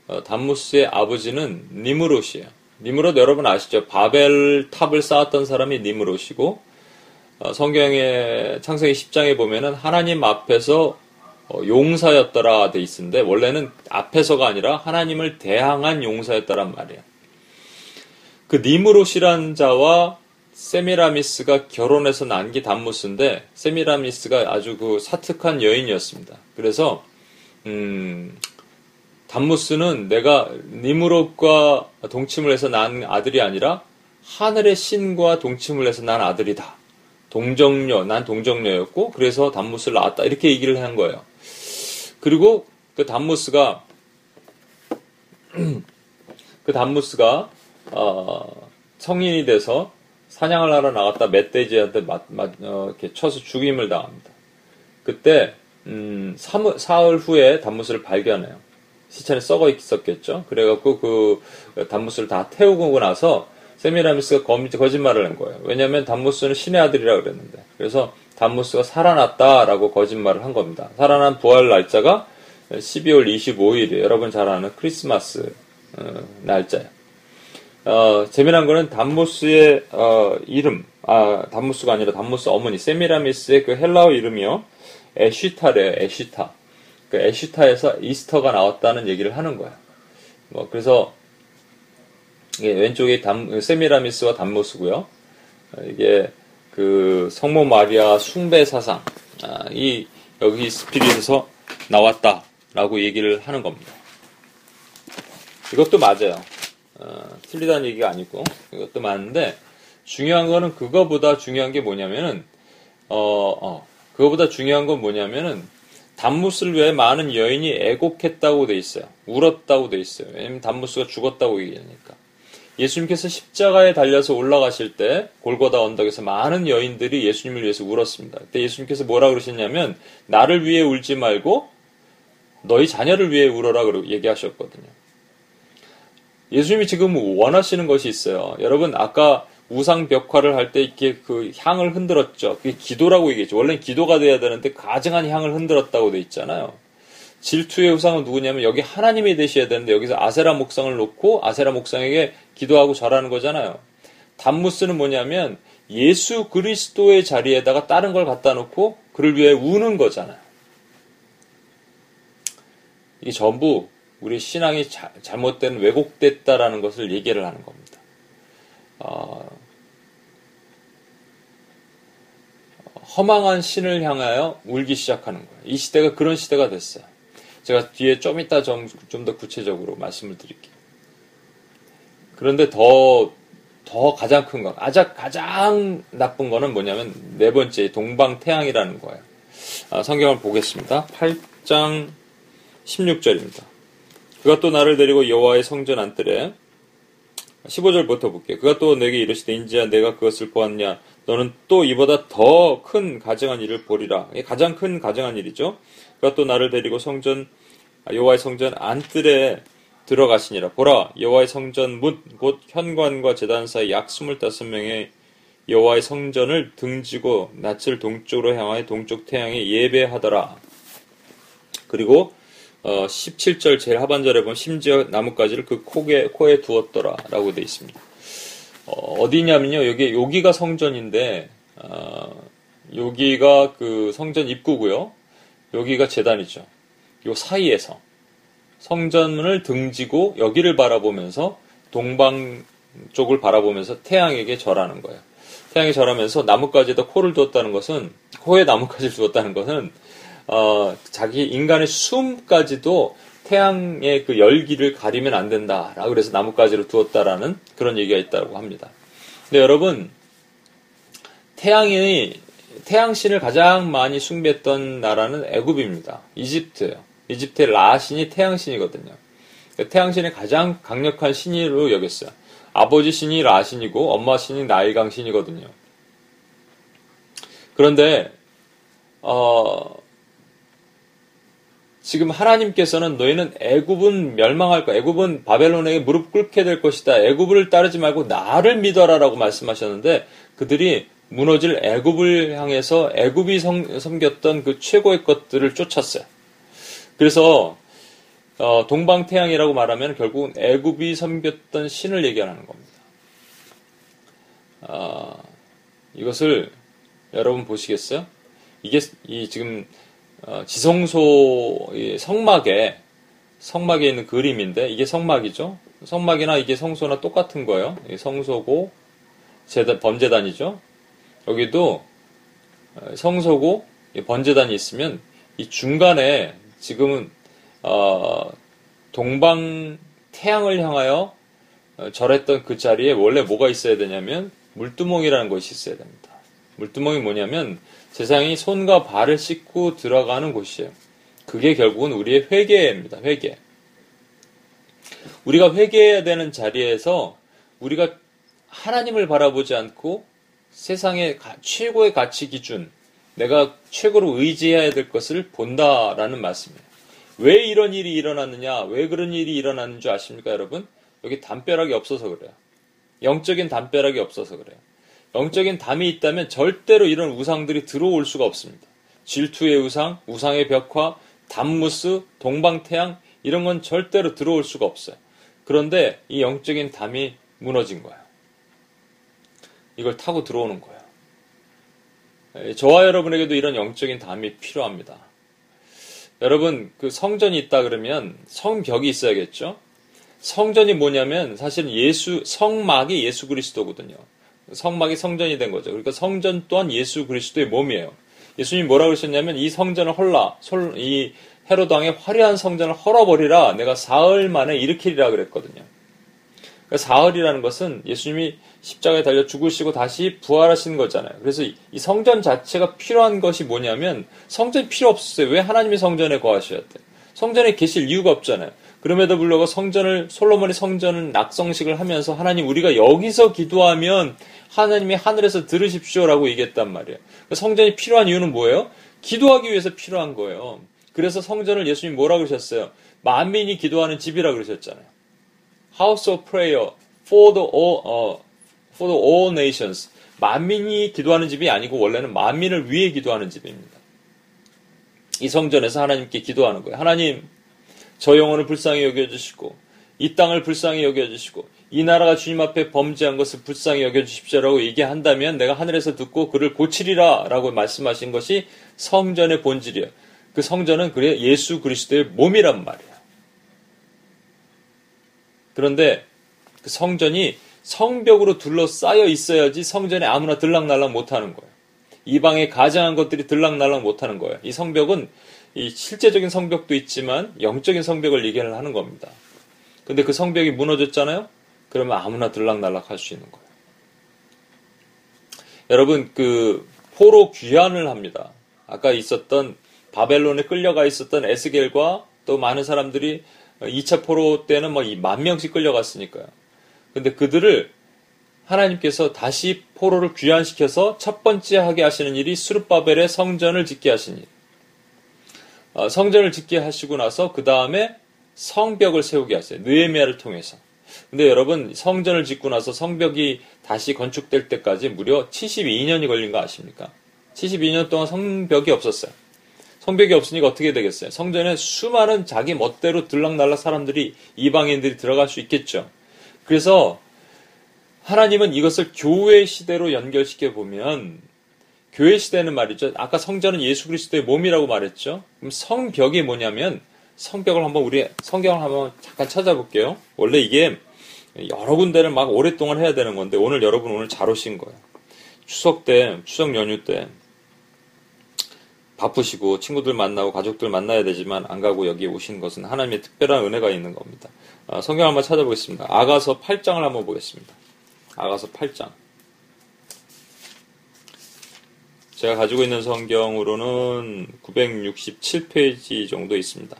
어, 담무스의 아버지는 니무롯이에요. 니무롯 여러분 아시죠? 바벨 탑을 쌓았던 사람이 니무롯이고 어, 성경의 창세기 10장에 보면은 하나님 앞에서 어, 용사였더라 돼 있는데 원래는 앞에서가 아니라 하나님을 대항한 용사였다란 말이에요. 그 니무롯이란 자와 세미라미스가 결혼해서 난 게 단무스인데 세미라미스가 아주 그 사특한 여인이었습니다. 그래서 음, 단무스는 내가 니무롯과 동침을 해서 난 아들이 아니라 하늘의 신과 동침을 해서 난 아들이다. 동정녀, 난 동정녀였고 그래서 단무스를 낳았다. 이렇게 얘기를 한 거예요. 그리고 그 단무스가 그 단무스가 어, 성인이 돼서 사냥을 하러 나갔다 멧돼지한테 맞, 맞, 어, 이렇게 쳐서 죽임을 당합니다. 그때 음, 3, 사흘 후에 단무스를 발견해요. 시체는 썩어 있었겠죠. 그래갖고 그 단무스를 다 태우고 나서 세미라미스가 거짓말을 한 거예요. 왜냐하면 단무스는 신의 아들이라 그랬는데. 그래서 단무스가 살아났다라고 거짓말을 한 겁니다. 살아난 부활 날짜가 12월 25일이에요. 여러분 잘 아는 크리스마스 어, 날짜예요. 어, 재미난 거는 단무스의 어, 이름, 아 단무스가 아니라 단무스 어머니 세미라미스의 그 헬라어 이름이요. 에쉬타래요. 에쉬타. 그 에쉬타에서 이스터가 나왔다는 얘기를 하는 거야. 뭐 그래서 왼쪽이 담, 세미라미스와 단무스고요. 이게 그 성모 마리아 숭배 사상 아, 이 여기 스피릿에서 나왔다라고 얘기를 하는 겁니다. 이것도 맞아요. 어, 틀리다는 얘기가 아니고 이것도 맞는데 중요한 거는 그거보다 중요한 게 뭐냐면은 어, 어 그거보다 중요한 건 뭐냐면은 단무스를 위해 많은 여인이 애곡했다고 돼 있어요. 울었다고 돼 있어요. 왜냐면 단무스가 죽었다고 얘기하니까. 예수님께서 십자가에 달려서 올라가실 때 골고다 언덕에서 많은 여인들이 예수님을 위해서 울었습니다. 그때 예수님께서 뭐라 그러셨냐면 나를 위해 울지 말고 너희 자녀를 위해 울어라 그러고 얘기하셨거든요. 예수님이 지금 원하시는 것이 있어요. 여러분 아까 우상 벽화를 할 때 이렇게 그 향을 흔들었죠. 그게 기도라고 얘기했죠. 원래는 기도가 돼야 되는데 가증한 향을 흔들었다고 돼 있잖아요. 질투의 우상은 누구냐면 여기 하나님이 되셔야 되는데 여기서 아세라 목상을 놓고 아세라 목상에게 기도하고 절하는 거잖아요. 단무스는 뭐냐면 예수 그리스도의 자리에다가 다른 걸 갖다 놓고 그를 위해 우는 거잖아요. 이게 전부 우리 신앙이 자, 잘못된 왜곡됐다라는 것을 얘기를 하는 겁니다. 어, 허망한 신을 향하여 울기 시작하는 거예요. 이 시대가 그런 시대가 됐어요. 제가 뒤에 좀 이따 좀더 구체적으로 말씀을 드릴게요. 그런데 더, 더 가장 큰 거, 가장, 가장 나쁜 거는 뭐냐면 네 번째 동방태양이라는 거예요. 아, 성경을 보겠습니다. 8장 16절입니다. 그가 또 나를 데리고 여호와의 성전 안뜰에 15절부터 볼게요. 그가 또 내게 이르시되 인지야 내가 그것을 보았냐 너는 또 이보다 더 큰 가정한 일을 보리라. 가장 큰 가정한 일이죠. 그가 또 나를 데리고 성전 여호와의 성전 안뜰에 들어가시니라. 보라 여호와의 성전 문곧 현관과 제단 사이 약 25명의 여호와의 성전을 등지고 낯을 동쪽으로 향하여 동쪽 태양에 예배하더라. 그리고 어, 17절 제일 하반절에 보면 심지어 나뭇가지를 그 코에, 코에 두었더라 라고 되어 있습니다. 어, 디냐면요 여기, 여기가 성전인데, 어, 여기가 그 성전 입구고요 여기가 재단이죠. 요 사이에서. 성전을 등지고 여기를 바라보면서 동방 쪽을 바라보면서 태양에게 절하는 거예요. 태양에 절하면서 나뭇가지에다 코를 두었다는 것은, 코에 나뭇가지를 두었다는 것은, 어, 자기 인간의 숨까지도 태양의 그 열기를 가리면 안 된다라고 그래서 나뭇가지로 두었다라는 그런 얘기가 있다고 합니다. 근데 여러분 태양이 태양신을 가장 많이 숭배했던 나라는 애굽입니다. 이집트예요. 이집트의 라신이 태양신이거든요. 태양신의 가장 강력한 신으로 여겼어요. 아버지 신이 라신이고 엄마 신이 나일강 신이거든요. 그런데 어, 지금 하나님께서는 너희는 애굽은 멸망할 거야. 애굽은 바벨론에게 무릎 꿇게 될 것이다. 애굽을 따르지 말고 나를 믿어라라고 말씀하셨는데 그들이 무너질 애굽을 향해서 애굽이 섬겼던 그 최고의 것들을 쫓았어요. 그래서 어, 동방태양이라고 말하면 결국은 애굽이 섬겼던 신을 얘기하는 겁니다. 어, 이것을 여러분 보시겠어요? 이게 이 지금 어, 지성소 성막에 성막에 있는 그림인데 이게 성막이죠. 성막이나 이게 성소나 똑같은 거예요. 성소고 재단, 번제단이죠. 여기도 어, 성소고 번제단이 있으면 이 중간에 지금은 어, 동방 태양을 향하여 어, 절했던 그 자리에 원래 뭐가 있어야 되냐면 물두멍이라는 것이 있어야 됩니다. 물두멍이 뭐냐면 세상이 손과 발을 씻고 들어가는 곳이에요. 그게 결국은 우리의 회개입니다. 회개. 우리가 회개해야 되는 자리에서 우리가 하나님을 바라보지 않고 세상의 최고의 가치 기준, 내가 최고로 의지해야 될 것을 본다라는 말씀이에요. 왜 이런 일이 일어났느냐, 왜 그런 일이 일어났는 줄 아십니까, 여러분? 여기 담벼락이 없어서 그래요. 영적인 담벼락이 없어서 그래요. 영적인 담이 있다면 절대로 이런 우상들이 들어올 수가 없습니다. 질투의 우상, 우상의 벽화, 담무스, 동방태양 이런 건 절대로 들어올 수가 없어요. 그런데 이 영적인 담이 무너진 거예요. 이걸 타고 들어오는 거예요. 저와 여러분에게도 이런 영적인 담이 필요합니다. 여러분, 그 성전이 있다 그러면 성벽이 있어야겠죠? 성전이 뭐냐면 사실은 예수, 성막이 예수 그리스도거든요. 성막이 성전이 된 거죠. 그러니까 성전 또한 예수 그리스도의 몸이에요. 예수님이 뭐라고 그러셨냐면 이 성전을 헐라, 이 헤로드 왕의 화려한 성전을 헐어버리라 내가 사흘 만에 일으키리라 그랬거든요. 그러니까 사흘이라는 것은 예수님이 십자가에 달려 죽으시고 다시 부활하신 거잖아요. 그래서 이 성전 자체가 필요한 것이 뭐냐면 성전이 필요 없었어요. 왜 하나님이 성전에 거하셔야 돼? 성전에 계실 이유가 없잖아요. 그럼에도 불구하고 성전을 솔로몬이 성전을 낙성식을 하면서 하나님 우리가 여기서 기도하면 하나님이 하늘에서 들으십시오라고 얘기했단 말이에요. 그러니까 성전이 필요한 이유는 뭐예요? 기도하기 위해서 필요한 거예요. 그래서 성전을 예수님 뭐라 그러셨어요? 만민이 기도하는 집이라 그러셨잖아요. House of Prayer for the all, uh, for the all nations. 만민이 기도하는 집이 아니고 원래는 만민을 위해 기도하는 집입니다. 이 성전에서 하나님께 기도하는 거예요. 하나님, 저 영혼을 불쌍히 여겨주시고 이 땅을 불쌍히 여겨주시고 이 나라가 주님 앞에 범죄한 것을 불쌍히 여겨주십시오라고 얘기한다면 내가 하늘에서 듣고 그를 고치리라 라고 말씀하신 것이 성전의 본질이에요. 그 성전은 그래 예수 그리스도의 몸이란 말이에요. 그런데 그 성전이 성벽으로 둘러싸여 있어야지 성전에 아무나 들락날락 못하는 거예요. 이방에 가장한 것들이 들락날락 못하는 거예요. 이 성벽은 이 실제적인 성벽도 있지만 영적인 성벽을 얘기를 하는 겁니다. 근데 그 성벽이 무너졌잖아요? 그러면 아무나 들락날락 할 수 있는 거예요. 여러분, 그, 포로 귀환을 합니다. 아까 있었던 바벨론에 끌려가 있었던 에스겔과 또 많은 사람들이 2차 포로 때는 뭐 만 명씩 끌려갔으니까요. 근데 그들을 하나님께서 다시 포로를 귀환시켜서 첫 번째 하게 하시는 일이 수르바벨의 성전을 짓게 하신 일. 어, 성전을 짓게 하시고 나서 그 다음에 성벽을 세우게 하세요. 느에미아를 통해서. 근데 여러분 성전을 짓고 나서 성벽이 다시 건축될 때까지 무려 72년이 걸린 거 아십니까? 72년 동안 성벽이 없었어요. 성벽이 없으니까 어떻게 되겠어요? 성전에 수많은 자기 멋대로 들락날락 사람들이 이방인들이 들어갈 수 있겠죠. 그래서 하나님은 이것을 교회 시대로 연결시켜 보면 교회 시대는 말이죠. 아까 성전은 예수 그리스도의 몸이라고 말했죠. 그럼 성벽이 뭐냐면 성벽을 한번 우리 성경을 한번 잠깐 찾아볼게요. 원래 이게 여러 군데를 막 오랫동안 해야 되는 건데 오늘 여러분 오늘 잘 오신 거예요. 추석 때, 추석 연휴 때 바쁘시고 친구들 만나고 가족들 만나야 되지만 안 가고 여기 오신 것은 하나님의 특별한 은혜가 있는 겁니다. 아, 성경 한번 찾아보겠습니다. 아가서 8장을 한번 보겠습니다. 아가서 8장. 제가 가지고 있는 성경으로는 967페이지 정도 있습니다.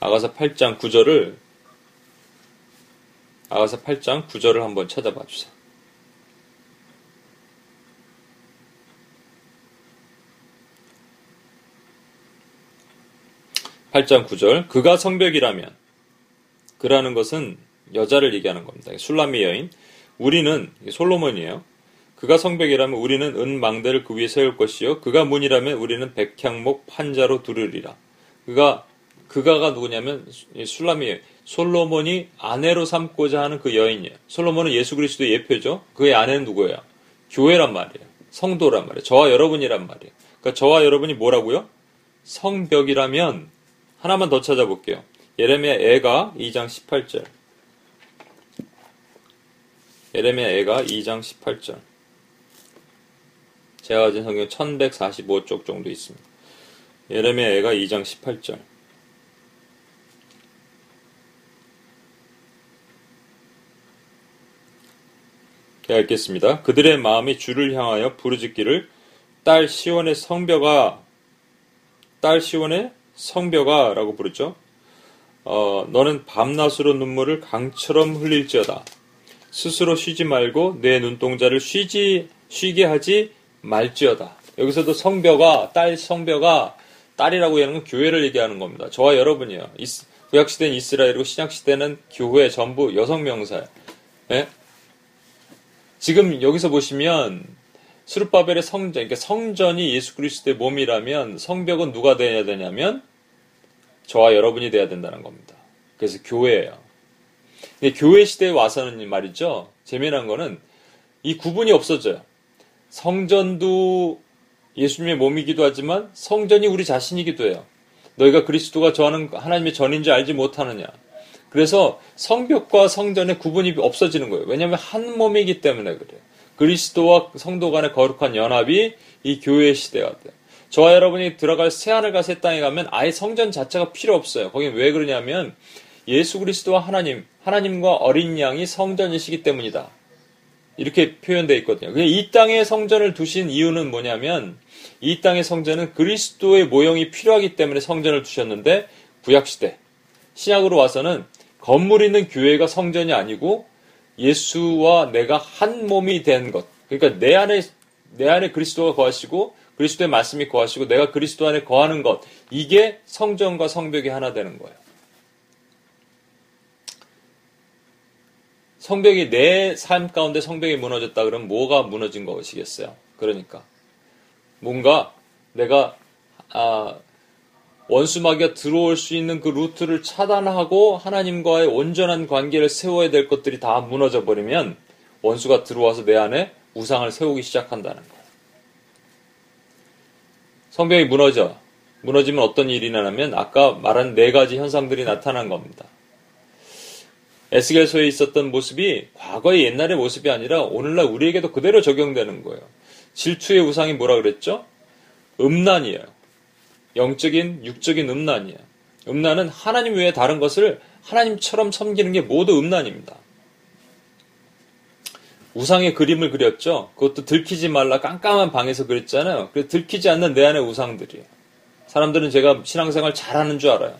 아가서 8장 9절을 아가서 8장 9절을 한번 찾아봐 주세요. 8장 9절 그가 성벽이라면 그라는 것은 여자를 얘기하는 겁니다. 술라미 여인 우리는 솔로몬이에요. 그가 성벽이라면 우리는 은 망대를 그 위에 세울 것이요 그가 문이라면 우리는 백향목 판자로 두르리라. 그가 그가가 누구냐면 술라미 솔로몬이 아내로 삼고자 하는 그 여인이에요. 솔로몬은 예수 그리스도의 예표죠. 그의 아내는 누구예요? 교회란 말이에요. 성도란 말이에요. 저와 여러분이란 말이에요. 그러니까 저와 여러분이 뭐라고요? 성벽이라면 하나만 더 찾아볼게요. 예레미야 애가 2장 18절. 예레미야 애가 2장 18절. 제가 가진 성경 1145쪽 정도 있습니다. 예레미야 애가 2장 18절. 제가 읽겠습니다. 그들의 마음이 주를 향하여 부르짖기를 딸 시온의 성벽아 딸 시온의 성벽아 라고 부르죠. 어, 너는 밤낮으로 눈물을 강처럼 흘릴지어다. 스스로 쉬지 말고 내 눈동자를 쉬지 쉬게 하지 말지어다. 여기서도 성벽아 딸 성벽아 딸이라고 하는 건 교회를 얘기하는 겁니다. 저와 여러분이요. 구약 시대는 이스라엘이고 신약 시대는 교회 전부 여성 명사예요. 네? 지금 여기서 보시면 수르바벨의 성전, 그러니까 성전이 예수 그리스도의 몸이라면 성벽은 누가 되어야 되냐면 저와 여러분이 돼야 된다는 겁니다. 그래서 교회예요. 근데 교회 시대에 와서는 말이죠. 재미난 거는 이 구분이 없어져요. 성전도 예수님의 몸이기도 하지만 성전이 우리 자신이기도 해요. 너희가 그리스도가 저하는 하나님의 전인 줄 알지 못하느냐. 그래서 성벽과 성전의 구분이 없어지는 거예요. 왜냐하면 한 몸이기 때문에 그래요. 그리스도와 성도 간의 거룩한 연합이 이 교회 시대가 돼요. 저와 여러분이 들어갈 새하늘과 새 땅에 가면 아예 성전 자체가 필요 없어요. 거긴 왜 그러냐면 예수 그리스도와 하나님, 하나님과 어린 양이 성전이시기 때문이다. 이렇게 표현되어 있거든요. 이 땅에 성전을 두신 이유는 뭐냐면 이 땅의 성전은 그리스도의 모형이 필요하기 때문에 성전을 두셨는데 구약시대, 신약으로 와서는 건물 있는 교회가 성전이 아니고 예수와 내가 한 몸이 된 것. 그러니까 내 안에, 내 안에 그리스도가 거하시고 그리스도의 말씀이 거하시고 내가 그리스도 안에 거하는 것. 이게 성전과 성벽이 하나 되는 거예요. 성벽이 내 삶 가운데 성벽이 무너졌다 그러면 뭐가 무너진 것이겠어요? 그러니까 뭔가 내가 아, 원수마귀가 들어올 수 있는 그 루트를 차단하고 하나님과의 온전한 관계를 세워야 될 것들이 다 무너져 버리면 원수가 들어와서 내 안에 우상을 세우기 시작한다는 거예요. 성벽이 무너져. 무너지면 어떤 일이 나냐면 아까 말한 네 가지 현상들이 나타난 겁니다. 에스겔서에 있었던 모습이 과거의 옛날의 모습이 아니라 오늘날 우리에게도 그대로 적용되는 거예요. 질투의 우상이 뭐라 그랬죠? 음란이에요. 영적인, 육적인 음란이에요. 음란은 하나님 외에 다른 것을 하나님처럼 섬기는 게 모두 음란입니다. 우상의 그림을 그렸죠. 그것도 들키지 말라 깜깜한 방에서 그렸잖아요. 그래서 들키지 않는 내 안의 우상들이에요. 사람들은 제가 신앙생활 잘하는 줄 알아요.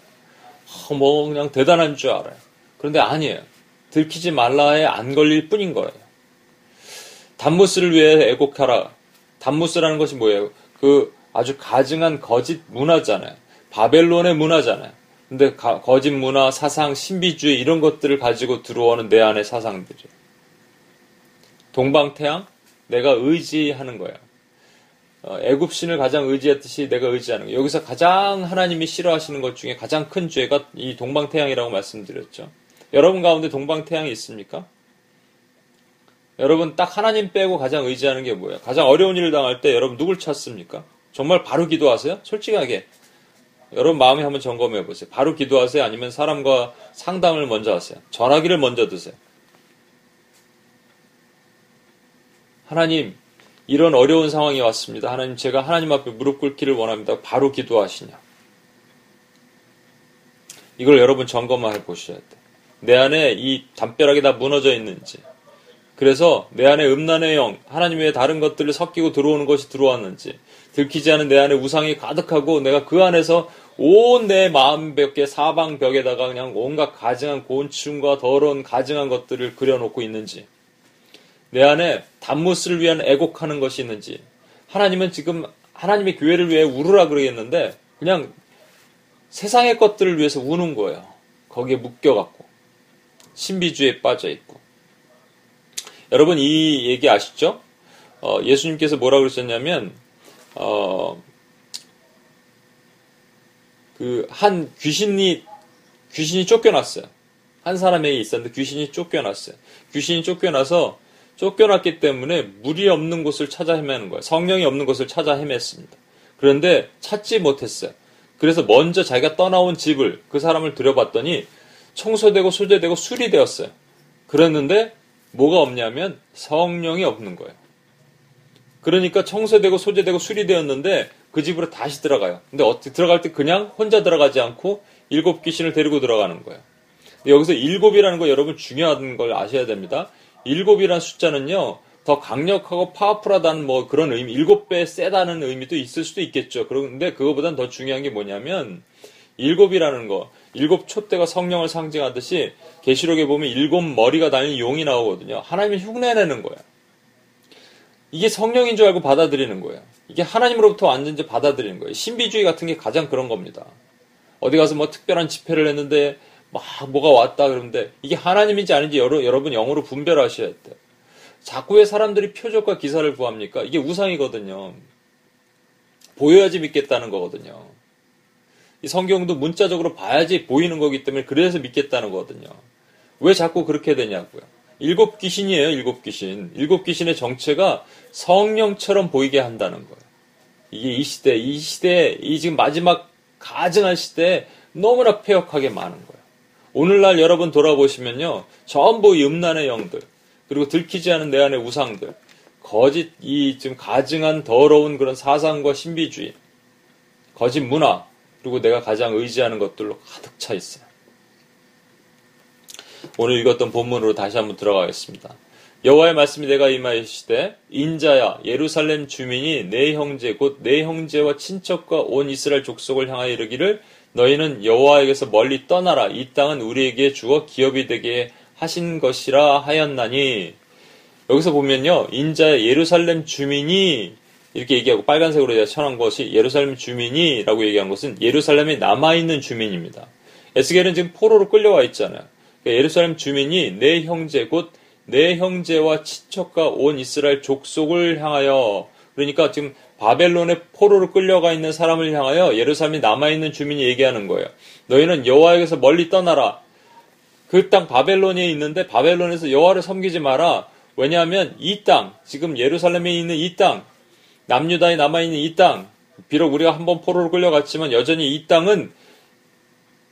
어, 뭐 그냥 대단한 줄 알아요. 그런데 아니에요. 들키지 말라에 안 걸릴 뿐인 거예요. 단무스를 위해 애곡하라. 단무스라는 것이 뭐예요? 그 아주 가증한 거짓 문화잖아요. 바벨론의 문화잖아요. 근데 가, 거짓 문화, 사상, 신비주의 이런 것들을 가지고 들어오는 내 안의 사상들이. 동방태양, 내가 의지하는 거예요. 어, 애굽신을 가장 의지했듯이 내가 의지하는 거예요. 여기서 가장 하나님이 싫어하시는 것 중에 가장 큰 죄가 이 동방태양이라고 말씀드렸죠. 여러분 가운데 동방태양이 있습니까? 여러분 딱 하나님 빼고 가장 의지하는 게 뭐예요? 가장 어려운 일을 당할 때 여러분 누굴 찾습니까? 정말 바로 기도하세요? 솔직하게 여러분 마음에 한번 점검해 보세요. 바로 기도하세요? 아니면 사람과 상담을 먼저 하세요? 전화기를 먼저 드세요. 하나님, 이런 어려운 상황이 왔습니다. 하나님, 제가 하나님 앞에 무릎 꿇기를 원합니다. 바로 기도하시냐? 이걸 여러분 점검해 보셔야 돼. 내 안에 이 담벼락이 다 무너져 있는지, 그래서 내 안에 음란의 영, 하나님 외에 다른 것들을 섞이고 들어오는 것이 들어왔는지, 들키지 않은 내 안에 우상이 가득하고 내가 그 안에서 온 내 마음 벽에 사방 벽에다가 그냥 온갖 가증한 곤충과 더러운 가증한 것들을 그려놓고 있는지, 내 안에 단무스를 위한 애곡하는 것이 있는지, 하나님은 지금 하나님의 교회를 위해 울으라 그러겠는데, 그냥 세상의 것들을 위해서 우는 거예요. 거기에 묶여갖고. 신비주의에 빠져 있고. 여러분 이 얘기 아시죠? 어, 예수님께서 뭐라 그러셨냐면 어, 그 한 귀신이 귀신이 쫓겨났어요. 한 사람에게 있었는데 귀신이 쫓겨났어요. 귀신이 쫓겨나서 쫓겨났기 때문에 물이 없는 곳을 찾아 헤매는 거예요. 성령이 없는 곳을 찾아 헤맸습니다. 그런데 찾지 못했어요. 그래서 먼저 자기가 떠나온 집을 그 사람을 들여봤더니 청소되고 소재되고 수리되었어요. 그랬는데 뭐가 없냐면 성령이 없는 거예요. 그러니까 청소되고 소재되고 수리되었는데 그 집으로 다시 들어가요. 근데 어떻게 들어갈 때 그냥 혼자 들어가지 않고 일곱 귀신을 데리고 들어가는 거예요. 여기서 일곱이라는 거 여러분 중요한 걸 아셔야 됩니다. 일곱이라는 숫자는요, 더 강력하고 파워풀하다는 뭐 그런 의미, 일곱 배 세다는 의미도 있을 수도 있겠죠. 그런데 그거보단 더 중요한 게 뭐냐면, 일곱이라는 거, 일곱 촛대가 성령을 상징하듯이 계시록에 보면 일곱 머리가 달린 용이 나오거든요. 하나님이 흉내내는 거예요. 이게 성령인 줄 알고 받아들이는 거예요. 이게 하나님으로부터 완전히 받아들이는 거예요. 신비주의 같은 게 가장 그런 겁니다. 어디 가서 뭐 특별한 집회를 했는데 막 뭐가 왔다 그러는데 이게 하나님인지 아닌지 여러, 여러분 영어로 분별하셔야 돼요. 자꾸 왜 사람들이 표적과 기사를 구합니까? 이게 우상이거든요. 보여야지 믿겠다는 거거든요. 이 성경도 문자적으로 봐야지 보이는 거기 때문에 그래서 믿겠다는 거거든요. 왜 자꾸 그렇게 되냐고요. 일곱 귀신이에요, 일곱 귀신. 일곱 귀신의 정체가 성령처럼 보이게 한다는 거예요. 이게 이 시대, 이 시대, 이 지금 마지막 가증한 시대에 너무나 폐역하게 많은 거예요. 오늘날 여러분 돌아보시면요. 전부 음란의 영들, 그리고 들키지 않은 내 안의 우상들, 거짓, 이 지금 가증한 더러운 그런 사상과 신비주의, 거짓 문화, 그리고 내가 가장 의지하는 것들로 가득 차 있어요. 오늘 읽었던 본문으로 다시 한번 들어가겠습니다. 여호와의 말씀이 내가 임하시되 인자야 예루살렘 주민이 내 형제 곧 내 형제와 친척과 온 이스라엘 족속을 향하여 이르기를 너희는 여호와에게서 멀리 떠나라 이 땅은 우리에게 주어 기업이 되게 하신 것이라 하였나니 여기서 보면요 인자 예루살렘 주민이 이렇게 얘기하고 빨간색으로 제가 쳐놓은 것이 예루살렘 주민이라고 얘기한 것은 예루살렘에 남아있는 주민입니다. 에스겔은 지금 포로로 끌려와 있잖아요. 그러니까 예루살렘 주민이 내 형제 곧 내 형제와 친척과 온 이스라엘 족속을 향하여 그러니까 지금 바벨론의 포로로 끌려가 있는 사람을 향하여 예루살렘에 남아있는 주민이 얘기하는 거예요. 너희는 여호와에게서 멀리 떠나라. 그 땅 바벨론에 있는데 바벨론에서 여호와를 섬기지 마라. 왜냐하면 이 땅, 지금 예루살렘에 있는 이 땅, 남유다에 남아있는 이 땅, 비록 우리가 한번 포로로 끌려갔지만 여전히 이 땅은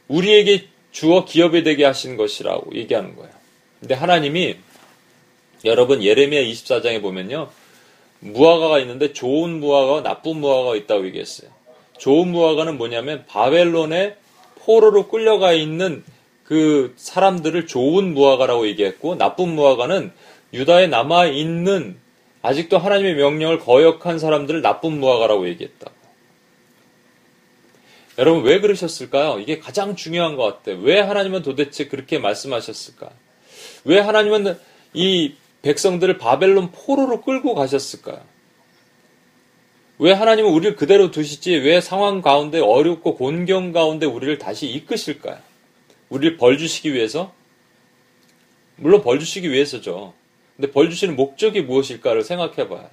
우리에게 주어 기업이 되게 하신 것이라고 얘기하는 거예요. 근데 하나님이 여러분 예레미야 24장에 보면요. 무화과가 있는데 좋은 무화과와 나쁜 무화과가 있다고 얘기했어요. 좋은 무화과는 뭐냐면 바벨론의 포로로 끌려가 있는 그 사람들을 좋은 무화과라고 얘기했고 나쁜 무화과는 유다에 남아 있는 아직도 하나님의 명령을 거역한 사람들을 나쁜 무화과라고 얘기했다. 여러분 왜 그러셨을까요? 이게 가장 중요한 것 같아요. 왜 하나님은 도대체 그렇게 말씀하셨을까? 왜 하나님은 이 백성들을 바벨론 포로로 끌고 가셨을까요? 왜 하나님은 우리를 그대로 두시지 왜 상황 가운데 어렵고 곤경 가운데 우리를 다시 이끄실까요? 우리를 벌 주시기 위해서? 물론 벌 주시기 위해서죠. 근데 벌 주시는 목적이 무엇일까를 생각해 봐야 돼.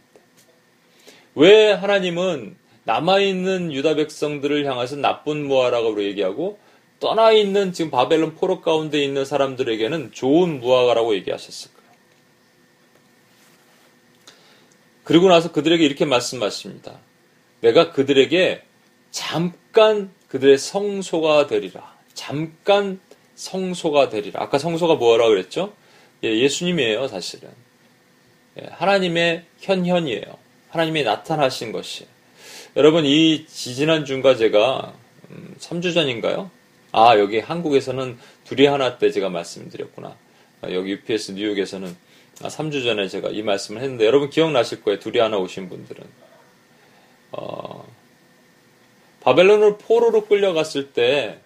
왜 하나님은 남아있는 유다 백성들을 향해서 나쁜 무화라고 얘기하고 떠나 있는 지금 바벨론 포로 가운데 있는 사람들에게는 좋은 무화과라고 얘기하셨을까요? 그리고 나서 그들에게 이렇게 말씀하십니다. 내가 그들에게 잠깐 그들의 성소가 되리라. 잠깐 성소가 되리라. 아까 성소가 뭐라 그랬죠? 예, 수님이에요 사실은. 예, 하나님의 현현이에요. 하나님이 나타나신 것이. 여러분, 이 지지난 주가 제가, 음, 3주 전인가요? 아, 여기 한국에서는 둘이 하나 때 제가 말씀드렸구나. 아, 여기 UPS 뉴욕에서는 아, 3주 전에 제가 이 말씀을 했는데, 여러분 기억나실 거예요. 둘이 하나 오신 분들은. 어, 바벨론을 포로로 끌려갔을 때,